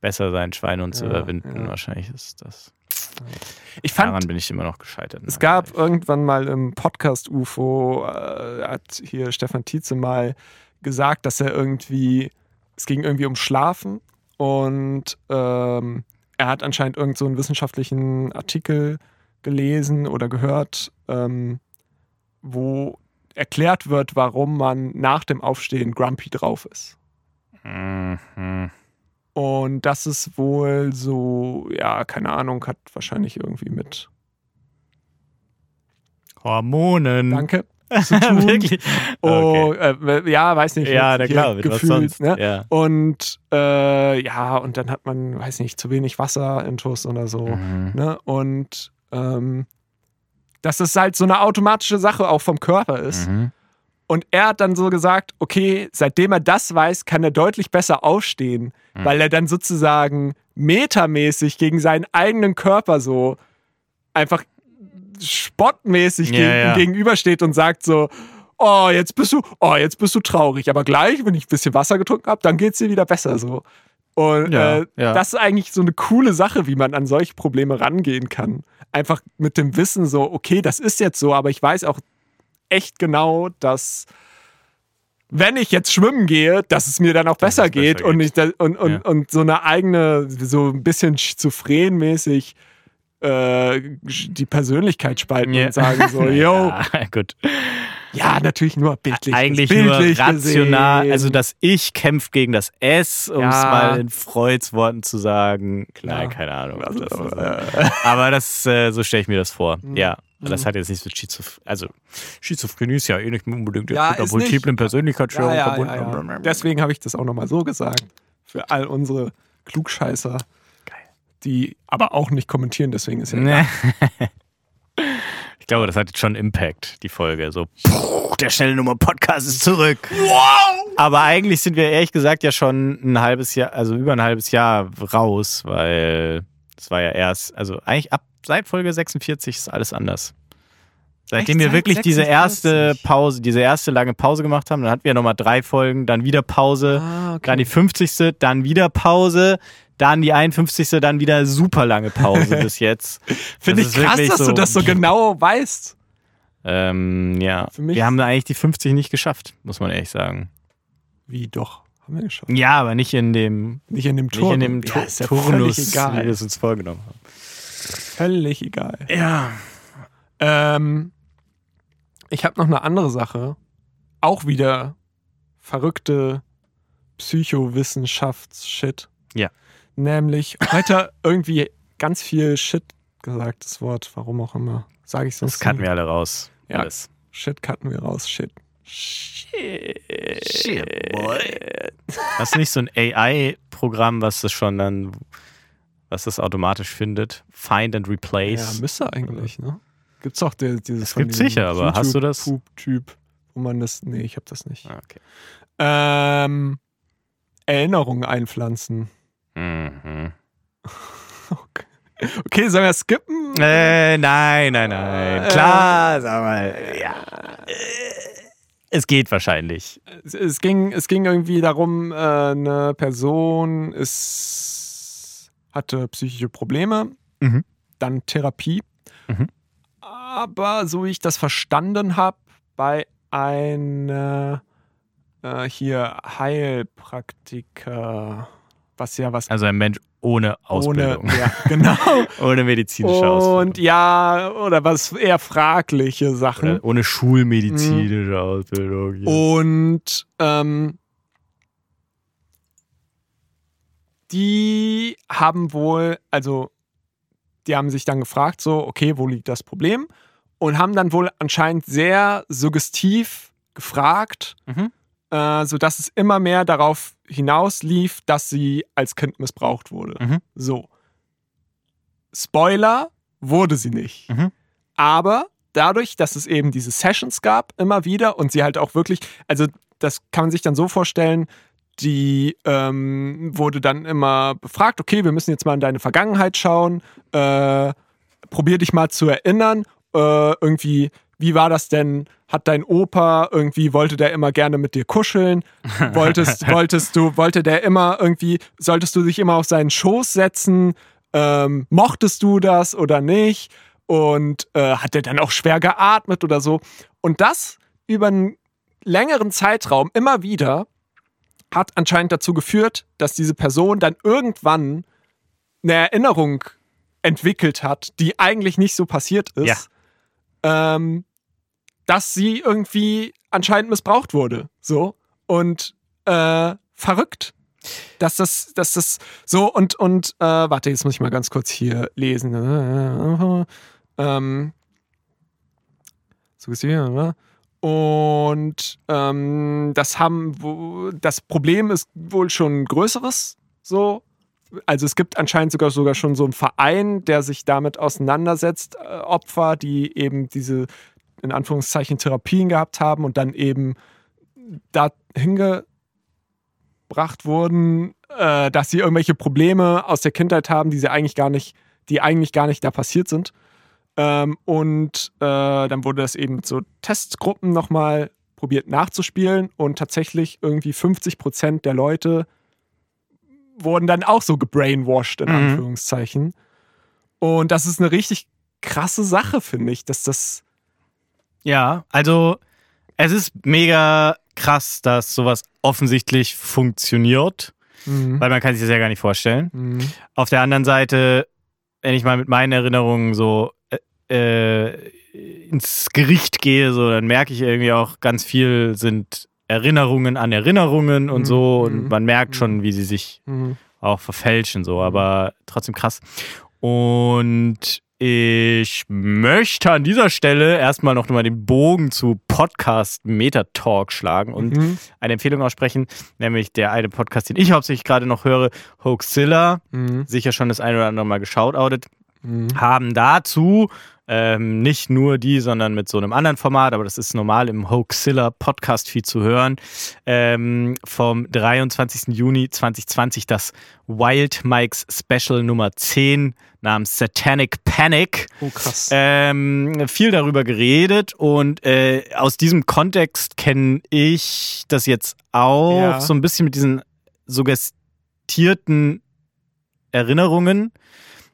besser, seinen Schweinehund zu Ja, überwinden. ja. Wahrscheinlich ist das. Ich fand, Daran bin ich immer noch gescheitert. Es gab irgendwann mal im Podcast UFO, äh, hat hier Stefan Tietze mal gesagt, dass er irgendwie, es ging irgendwie um Schlafen und ähm, er hat anscheinend irgend so einen wissenschaftlichen Artikel gelesen oder gehört, ähm, wo erklärt wird, warum man nach dem Aufstehen grumpy drauf ist. Mhm. Und das ist wohl so, ja, keine Ahnung, hat wahrscheinlich irgendwie mit Hormonen. Danke zu tun. Wirklich? Oh, äh, ja, weiß nicht. Ja, na klar, mit was gefühlt, sonst. Ne? Ja. Und äh, ja, und dann hat man, weiß nicht, zu wenig Wasser intus oder so. Mhm. Ne? Und ähm, dass es halt so eine automatische Sache auch vom Körper ist. Mhm. Und er hat dann so gesagt, okay, seitdem er das weiß, kann er deutlich besser aufstehen, Mhm. weil er dann sozusagen metamäßig gegen seinen eigenen Körper so einfach spottmäßig Ja, gegen, ja. gegenübersteht und sagt so, oh, jetzt bist du, oh, jetzt bist du traurig, aber gleich, wenn ich ein bisschen Wasser getrunken habe, dann geht's dir wieder besser so. Und Ja, äh, das ist eigentlich so eine coole Sache, wie man an solche Probleme rangehen kann. Einfach mit dem Wissen so, okay, das ist jetzt so, aber ich weiß auch echt genau, dass wenn ich jetzt schwimmen gehe, dass es mir dann auch besser es besser geht, und, geht. ich da, und, und, Ja. und so eine eigene, so ein bisschen schizophren-mäßig äh, die Persönlichkeit spalten Ja. und sagen so, yo, Ja, gut. ja, natürlich nur bildlich. Eigentlich bildlich nur rational. gesehen. Also das Ich kämpft gegen das S, um es Ja. mal in Freuds Worten zu sagen. Klar. Nein, keine Ahnung. Also, Das ist, äh, aber das, äh, so stelle ich mir das vor. Mhm. Ja, das hat jetzt nichts mit Schizophrenie. Also Schizophrenie ist ja eh nicht unbedingt Ja, mit einer multiplen Persönlichkeitsstörung ja, ja, verbunden. ja, ja. Deswegen habe ich das auch nochmal so gesagt. Für all unsere Klugscheißer. Die aber auch nicht kommentieren, deswegen ist ja Nee. Ich glaube, das hat jetzt schon Impact, die Folge. So, puh, der schnelle Nummer Podcast ist zurück. Wow! Aber eigentlich sind wir ehrlich gesagt ja schon ein halbes Jahr, also über ein halbes Jahr raus, weil es war ja erst, also eigentlich ab seit Folge 46 ist alles anders. Seitdem Echt? wir Seit wirklich diese erste 46? Pause, diese erste lange Pause gemacht haben, dann hatten wir nochmal drei Folgen, dann wieder Pause, Ah, okay. dann die 50. Dann wieder Pause, dann die 51. Dann wieder super lange Pause bis jetzt. Finde ich krass, dass du das so genau weißt. Ähm, ja, wir haben da eigentlich die 50 nicht geschafft, muss man ehrlich sagen. Wie doch? Haben wir geschafft. Ja, aber nicht in dem, Nicht in dem nicht Tor. in dem ja, ist ja Turnus, völlig wie wir egal. es uns vorgenommen haben. Völlig egal. Ja. Ähm, ich habe noch eine andere Sache. Auch wieder verrückte Psychowissenschafts-Shit. Ja. Nämlich heute irgendwie ganz viel Shit gesagt, das Wort, warum auch immer. Sage ich sonst Das cutten wir alle raus. Ja. Alles. Shit cutten wir raus, Shit. Shit, boy. Hast du nicht so ein AI-Programm, was das schon dann, was das automatisch findet? Find and Ja, replace. müsste eigentlich, ne? Gibt's auch der, dieses Es von gibt sicher, aber hast du das? YouTube-Typ, wo man das. Nee, ich habe das nicht. Ah, okay. Ähm, Erinnerungen einpflanzen. Mhm. Okay. okay, sollen wir skippen? Äh, nein, nein, nein. Äh, Klar, sag mal. Ja. Äh, Es geht wahrscheinlich. Es, es, ging, es ging irgendwie darum, äh, eine Person ist, hatte psychische Probleme, Mhm. dann Therapie. Mhm. Aber so wie ich das verstanden habe, bei einer äh, hier Heilpraktiker, was ja was Also ein Mensch ohne Ausbildung. Ohne, ja, genau. ohne medizinische Ausbildung. Und ja, oder was eher fragliche Sachen. Oder ohne schulmedizinische Ausbildung. ja. Und ähm, die haben wohl, also die haben sich dann gefragt, so, okay, wo liegt das Problem? Und haben dann wohl anscheinend sehr suggestiv gefragt, Mhm. Äh, sodass es immer mehr darauf hinauslief, dass sie als Kind missbraucht wurde. Mhm. So. Spoiler, wurde sie nicht. Mhm. Aber dadurch, dass es eben diese Sessions gab, immer wieder und sie halt auch wirklich, also das kann man sich dann so vorstellen, die ähm, wurde dann immer befragt, okay, wir müssen jetzt mal in deine Vergangenheit schauen, äh, probier dich mal zu erinnern, äh, irgendwie, wie war das denn? Hat dein Opa irgendwie, wollte der immer gerne mit dir kuscheln? Wolltest, wolltest du, wollte der immer irgendwie, solltest du dich immer auf seinen Schoß setzen? Ähm, mochtest du das oder nicht? Und äh, hat der dann auch schwer geatmet oder so? Und das über einen längeren Zeitraum immer wieder hat anscheinend dazu geführt, dass diese Person dann irgendwann eine Erinnerung entwickelt hat, die eigentlich nicht so passiert ist, ähm, dass sie irgendwie anscheinend missbraucht wurde. So. Und äh, verrückt. Dass das, dass das so und, und, äh, warte, jetzt muss ich mal ganz kurz hier lesen. Ähm, Suggestion, oder? Und ähm, das haben das Problem ist wohl schon ein größeres so. Also es gibt anscheinend sogar sogar schon so einen Verein, der sich damit auseinandersetzt, äh, Opfer, die eben diese in Anführungszeichen Therapien gehabt haben und dann eben dahin gebracht wurden, äh, dass sie irgendwelche Probleme aus der Kindheit haben, die sie eigentlich gar nicht, die eigentlich gar nicht da passiert sind. Ähm, und äh, dann wurde das eben mit so Testgruppen nochmal probiert nachzuspielen und tatsächlich irgendwie 50 Prozent der Leute wurden dann auch so gebrainwashed, in Mhm. Anführungszeichen. Und das ist eine richtig krasse Sache, finde ich, dass das. Ja, also es ist mega krass, dass sowas offensichtlich funktioniert, Mhm. weil man kann sich das ja gar nicht vorstellen. Mhm. Auf der anderen Seite, wenn ich mal mit meinen Erinnerungen so äh, äh, ins Gericht gehe, so dann merke ich irgendwie auch ganz viel sind Erinnerungen an Erinnerungen und Mhm. so und Mhm. man merkt schon, wie sie sich Mhm. auch verfälschen, so, aber trotzdem krass. Und ich möchte an dieser Stelle erstmal noch mal den Bogen zu Podcast Metatalk schlagen und Mhm. eine Empfehlung aussprechen, nämlich der eine Podcast, den ich hauptsächlich gerade noch höre, Hoaxilla, Mhm. sicher schon das eine oder andere Mal geschautoutet, Mhm. haben dazu ähm, nicht nur die, sondern mit so einem anderen Format, aber das ist normal im Hoaxilla Podcast-Feed zu hören, ähm, vom 23. Juni 2020 das Wild Mikes Special Nummer 10 namens Satanic Panic. Oh, krass. Ähm, viel darüber geredet und äh, aus diesem Kontext kenne ich das jetzt auch Ja. so ein bisschen mit diesen suggestierten Erinnerungen,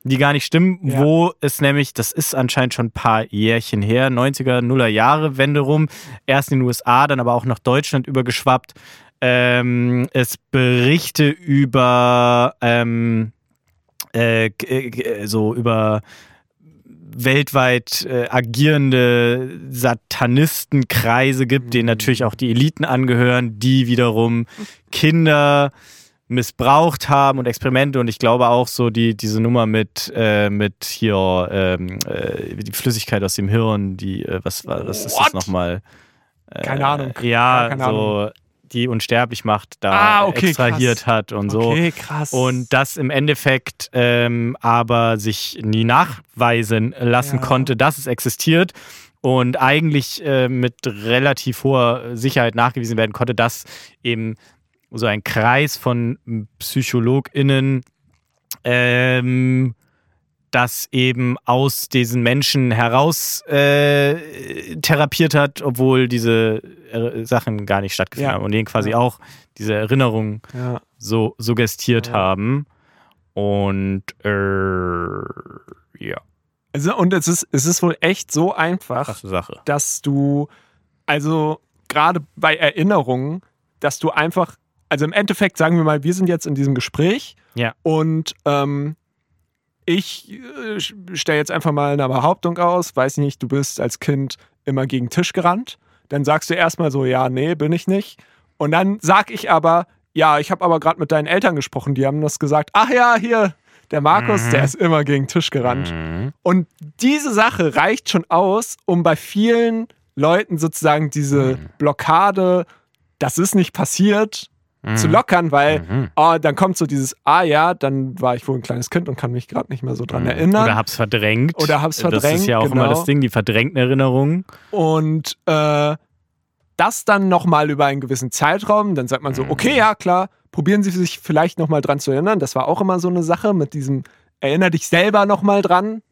die gar nicht stimmen, Ja. wo es nämlich, das ist anscheinend schon ein paar Jährchen her, 90er, Nuller Jahre Wende rum, erst in den USA, dann aber auch nach Deutschland übergeschwappt. Ähm, es Berichte über ähm, äh, g- g- so über weltweit äh, agierende Satanistenkreise gibt, denen natürlich auch die Eliten angehören, die wiederum Kinder missbraucht haben und Experimente und ich glaube auch so die diese Nummer mit äh, mit hier ähm, äh, die Flüssigkeit aus dem Hirn, die äh, was war was ist das What? nochmal? Äh, Keine Ahnung. Ja, Ja, keine so die unsterblich macht, da Ah, okay, extrahiert krass. hat und so. Okay, krass. Und das im Endeffekt ähm, aber sich nie nachweisen lassen Ja. konnte, dass es existiert. Und eigentlich äh, mit relativ hoher Sicherheit nachgewiesen werden konnte, dass eben so ein Kreis von PsychologInnen ähm, das eben aus diesen Menschen heraus äh, therapiert hat, obwohl diese äh, Sachen gar nicht stattgefunden Ja. haben und denen quasi Ja. auch diese Erinnerungen ja. so suggestiert haben. Und äh, ja, Also, und es ist, es ist wohl echt so einfach, dass du, also gerade bei Erinnerungen, dass du einfach also im Endeffekt sagen wir mal, wir sind jetzt in diesem Gespräch Ja. und ähm, ich äh, stelle jetzt einfach mal eine Behauptung aus, weiß nicht, du bist als Kind immer gegen den Tisch gerannt. Dann sagst du erstmal so, ja, nee, bin ich nicht. Und dann sag ich aber, ja, ich habe aber gerade mit deinen Eltern gesprochen, die haben das gesagt, ach ja, hier, der Markus, Mhm. der ist immer gegen den Tisch gerannt. Mhm. Und diese Sache reicht schon aus, um bei vielen Leuten sozusagen diese Mhm. Blockade, das ist nicht passiert, zu lockern, weil Mhm. oh, dann kommt so dieses, ah ja, dann war ich wohl ein kleines Kind und kann mich gerade nicht mehr so dran erinnern. Oder hab's verdrängt. Oder hab's Das ist verdrängt, ja auch immer genau. das Ding, die verdrängten Erinnerungen. Und äh, das dann nochmal über einen gewissen Zeitraum, dann sagt man so, okay, ja klar, probieren Sie sich vielleicht nochmal dran zu erinnern. Das war auch immer so eine Sache mit diesem, erinner dich selber nochmal dran.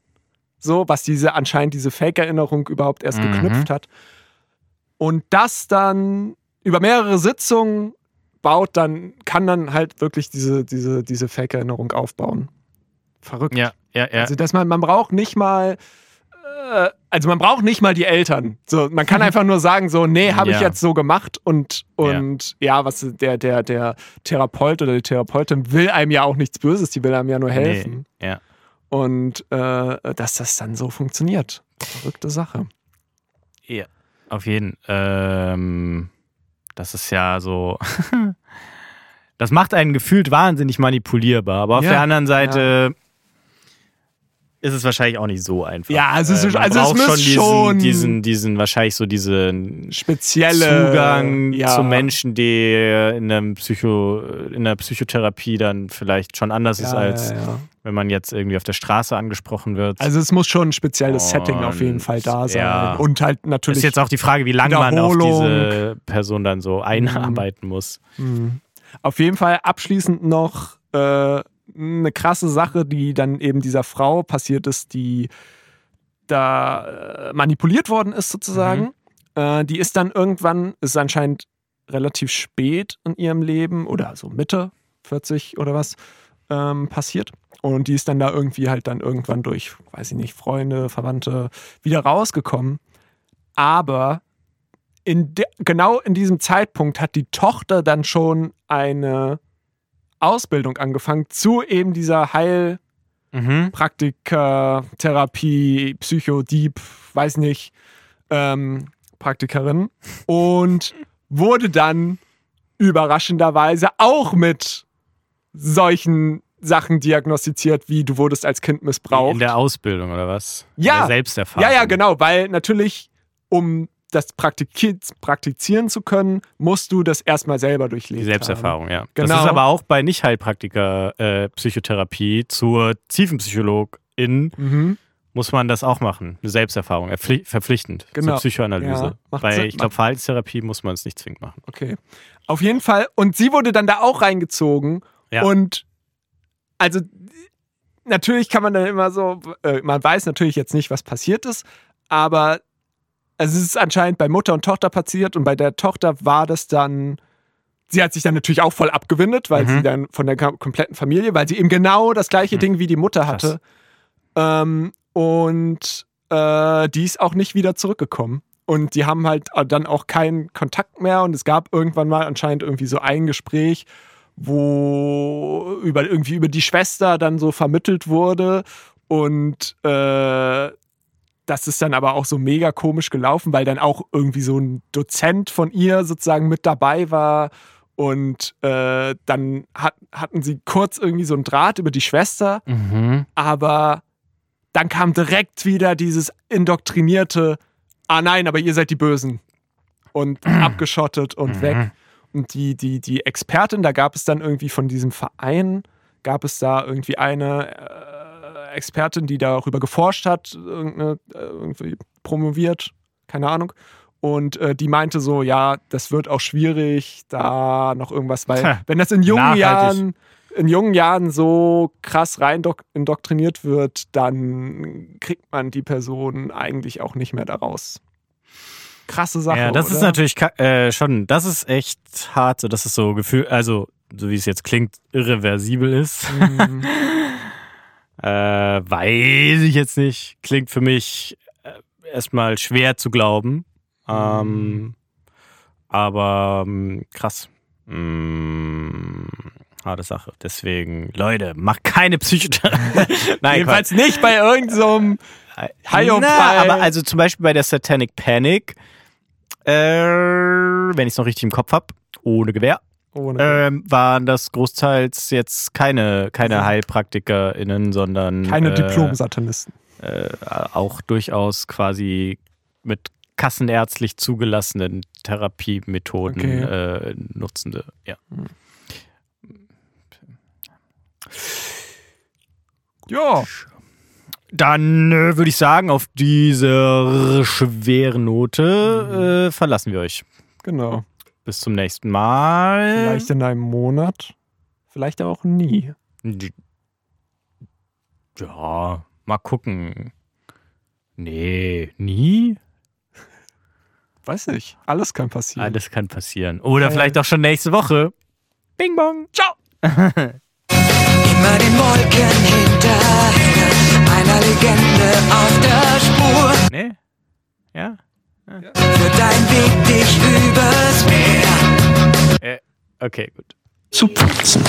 So, was diese anscheinend diese Fake-Erinnerung überhaupt erst Mhm. geknüpft hat. Und das dann über mehrere Sitzungen baut, dann kann dann halt wirklich diese, diese, diese Fake-Erinnerung aufbauen. Verrückt. Ja, ja, ja. Also, dass man, man braucht nicht mal, äh, also man braucht nicht mal die Eltern. So, man kann einfach nur sagen, so, nee, habe ich. Ja. jetzt so gemacht und, und ja. was der, der, der Therapeut oder die Therapeutin will einem ja auch nichts Böses, die will einem ja nur helfen. Nee, ja. Und äh, dass das dann so funktioniert. Verrückte Sache. Ja, auf jeden. Ähm, das ist ja so. das macht einen gefühlt wahnsinnig manipulierbar, aber auf Ja, der anderen Seite ist es wahrscheinlich auch nicht so einfach. Äh, Ja, also es ist- man also es braucht muss schon diesen, schon- diesen, diesen, wahrscheinlich so diesen Spezielle Zugang ja, zu Menschen, die in einem Psycho, in der Psychotherapie dann vielleicht schon anders ist Ja, als ja, wenn man jetzt irgendwie auf der Straße angesprochen wird. Also es muss schon ein spezielles Setting auf jeden Und, Fall da sein. Und halt natürlich. ist jetzt auch die Frage, wie lange man auf diese Person dann so einarbeiten muss. Mhm. Auf jeden Fall abschließend noch äh, eine krasse Sache, die dann eben dieser Frau passiert ist, die da äh, manipuliert worden ist sozusagen. Äh, die ist dann irgendwann, ist anscheinend relativ spät in ihrem Leben oder so Mitte 40 oder was ähm, passiert. Und die ist dann da irgendwie halt dann irgendwann durch, weiß ich nicht, Freunde, Verwandte wieder rausgekommen. Aber in genau in diesem Zeitpunkt hat die Tochter dann schon eine Ausbildung angefangen zu eben dieser Heilpraktiker, Mhm. Therapie, Psycho-Dieb, weiß nicht, ähm, Praktikerin und wurde dann überraschenderweise auch mit solchen Sachen diagnostiziert, wie du wurdest als Kind missbraucht. In der Ausbildung oder was? Ja. In der Selbsterfahrung. Ja, ja, genau, weil natürlich, um das praktizieren zu können, musst du das erstmal selber durchleben. Die Selbsterfahrung, ja. Genau. Das ist aber auch bei Nicht-Heilpraktiker-Psychotherapie zur Tiefenpsychologin Mhm. muss man das auch machen. Eine Selbsterfahrung, erpfli- verpflichtend Genau. zur Psychoanalyse. Ja, Weil Sinn, ich glaube, Verhaltenstherapie muss man es nicht zwingend machen. Okay. Auf jeden Fall. Und sie wurde dann da auch reingezogen. Ja. Und also natürlich kann man dann immer so, äh, man weiß natürlich jetzt nicht, was passiert ist, aber es ist anscheinend bei Mutter und Tochter passiert und bei der Tochter war das dann, sie hat sich dann natürlich auch voll abgewendet, weil Mhm. sie dann von der kom- kompletten Familie, weil sie eben genau das gleiche Mhm. Ding wie die Mutter hatte. Ähm, und äh, die ist auch nicht wieder zurückgekommen. Und die haben halt dann auch keinen Kontakt mehr. Und es gab irgendwann mal anscheinend irgendwie so ein Gespräch, wo über irgendwie über die Schwester dann so vermittelt wurde. Und äh, das ist dann aber auch so mega komisch gelaufen, weil dann auch irgendwie so ein Dozent von ihr sozusagen mit dabei war. Und äh, dann hat, hatten sie kurz irgendwie so einen Draht über die Schwester Mhm. aber dann kam direkt wieder dieses indoktrinierte, ah nein, aber ihr seid die Bösen. Und abgeschottet und Mhm. weg. Und die, die, die Expertin, da gab es dann irgendwie von diesem Verein, gab es da irgendwie eine äh, Expertin, die darüber geforscht hat, äh, irgendwie promoviert, keine Ahnung. Und äh, die meinte so, ja, das wird auch schwierig, da noch irgendwas, weil wenn das in jungen. Jahren in jungen Jahren so krass rein indoktriniert wird, dann kriegt man die Person eigentlich auch nicht mehr daraus. Krasse Sache. Ja, das oder? ist natürlich äh, schon, das ist echt hart, so dass es so Gefühl, also so wie es jetzt klingt, irreversibel ist. Mhm. Äh, weiß ich jetzt nicht. Klingt für mich äh, erstmal schwer zu glauben. Ähm, aber ähm, krass. Mm, harte Sache. Deswegen, Leute, macht keine Psychotherapie. Nein, Jedenfalls nicht bei irgendeinem Quatsch. High-on-Pie. Na, aber also zum Beispiel bei der Satanic Panic, äh, wenn ich es noch richtig im Kopf habe, ohne Gewehr. Ähm, waren das großteils jetzt keine, keine HeilpraktikerInnen, sondern keine äh, Diplom-Satanisten. äh, auch durchaus quasi mit kassenärztlich zugelassenen Therapiemethoden Okay. äh, nutzende. Ja. Ja. Dann äh, würde ich sagen, auf dieser schweren Note äh, verlassen wir euch. Genau. Bis zum nächsten Mal. Vielleicht in einem Monat. Vielleicht aber auch nie. Ja, mal gucken. Nee, nie? Weiß nicht. Alles kann passieren. Alles kann passieren. Oder Ja, vielleicht ja. auch schon nächste Woche. Bing bong. Ciao. Immer den Wolken hinterher, einer Legende auf der Spur. Nee? Ja? Führt dein Weg dich übers Meer. Äh, okay, gut. Zu putzen.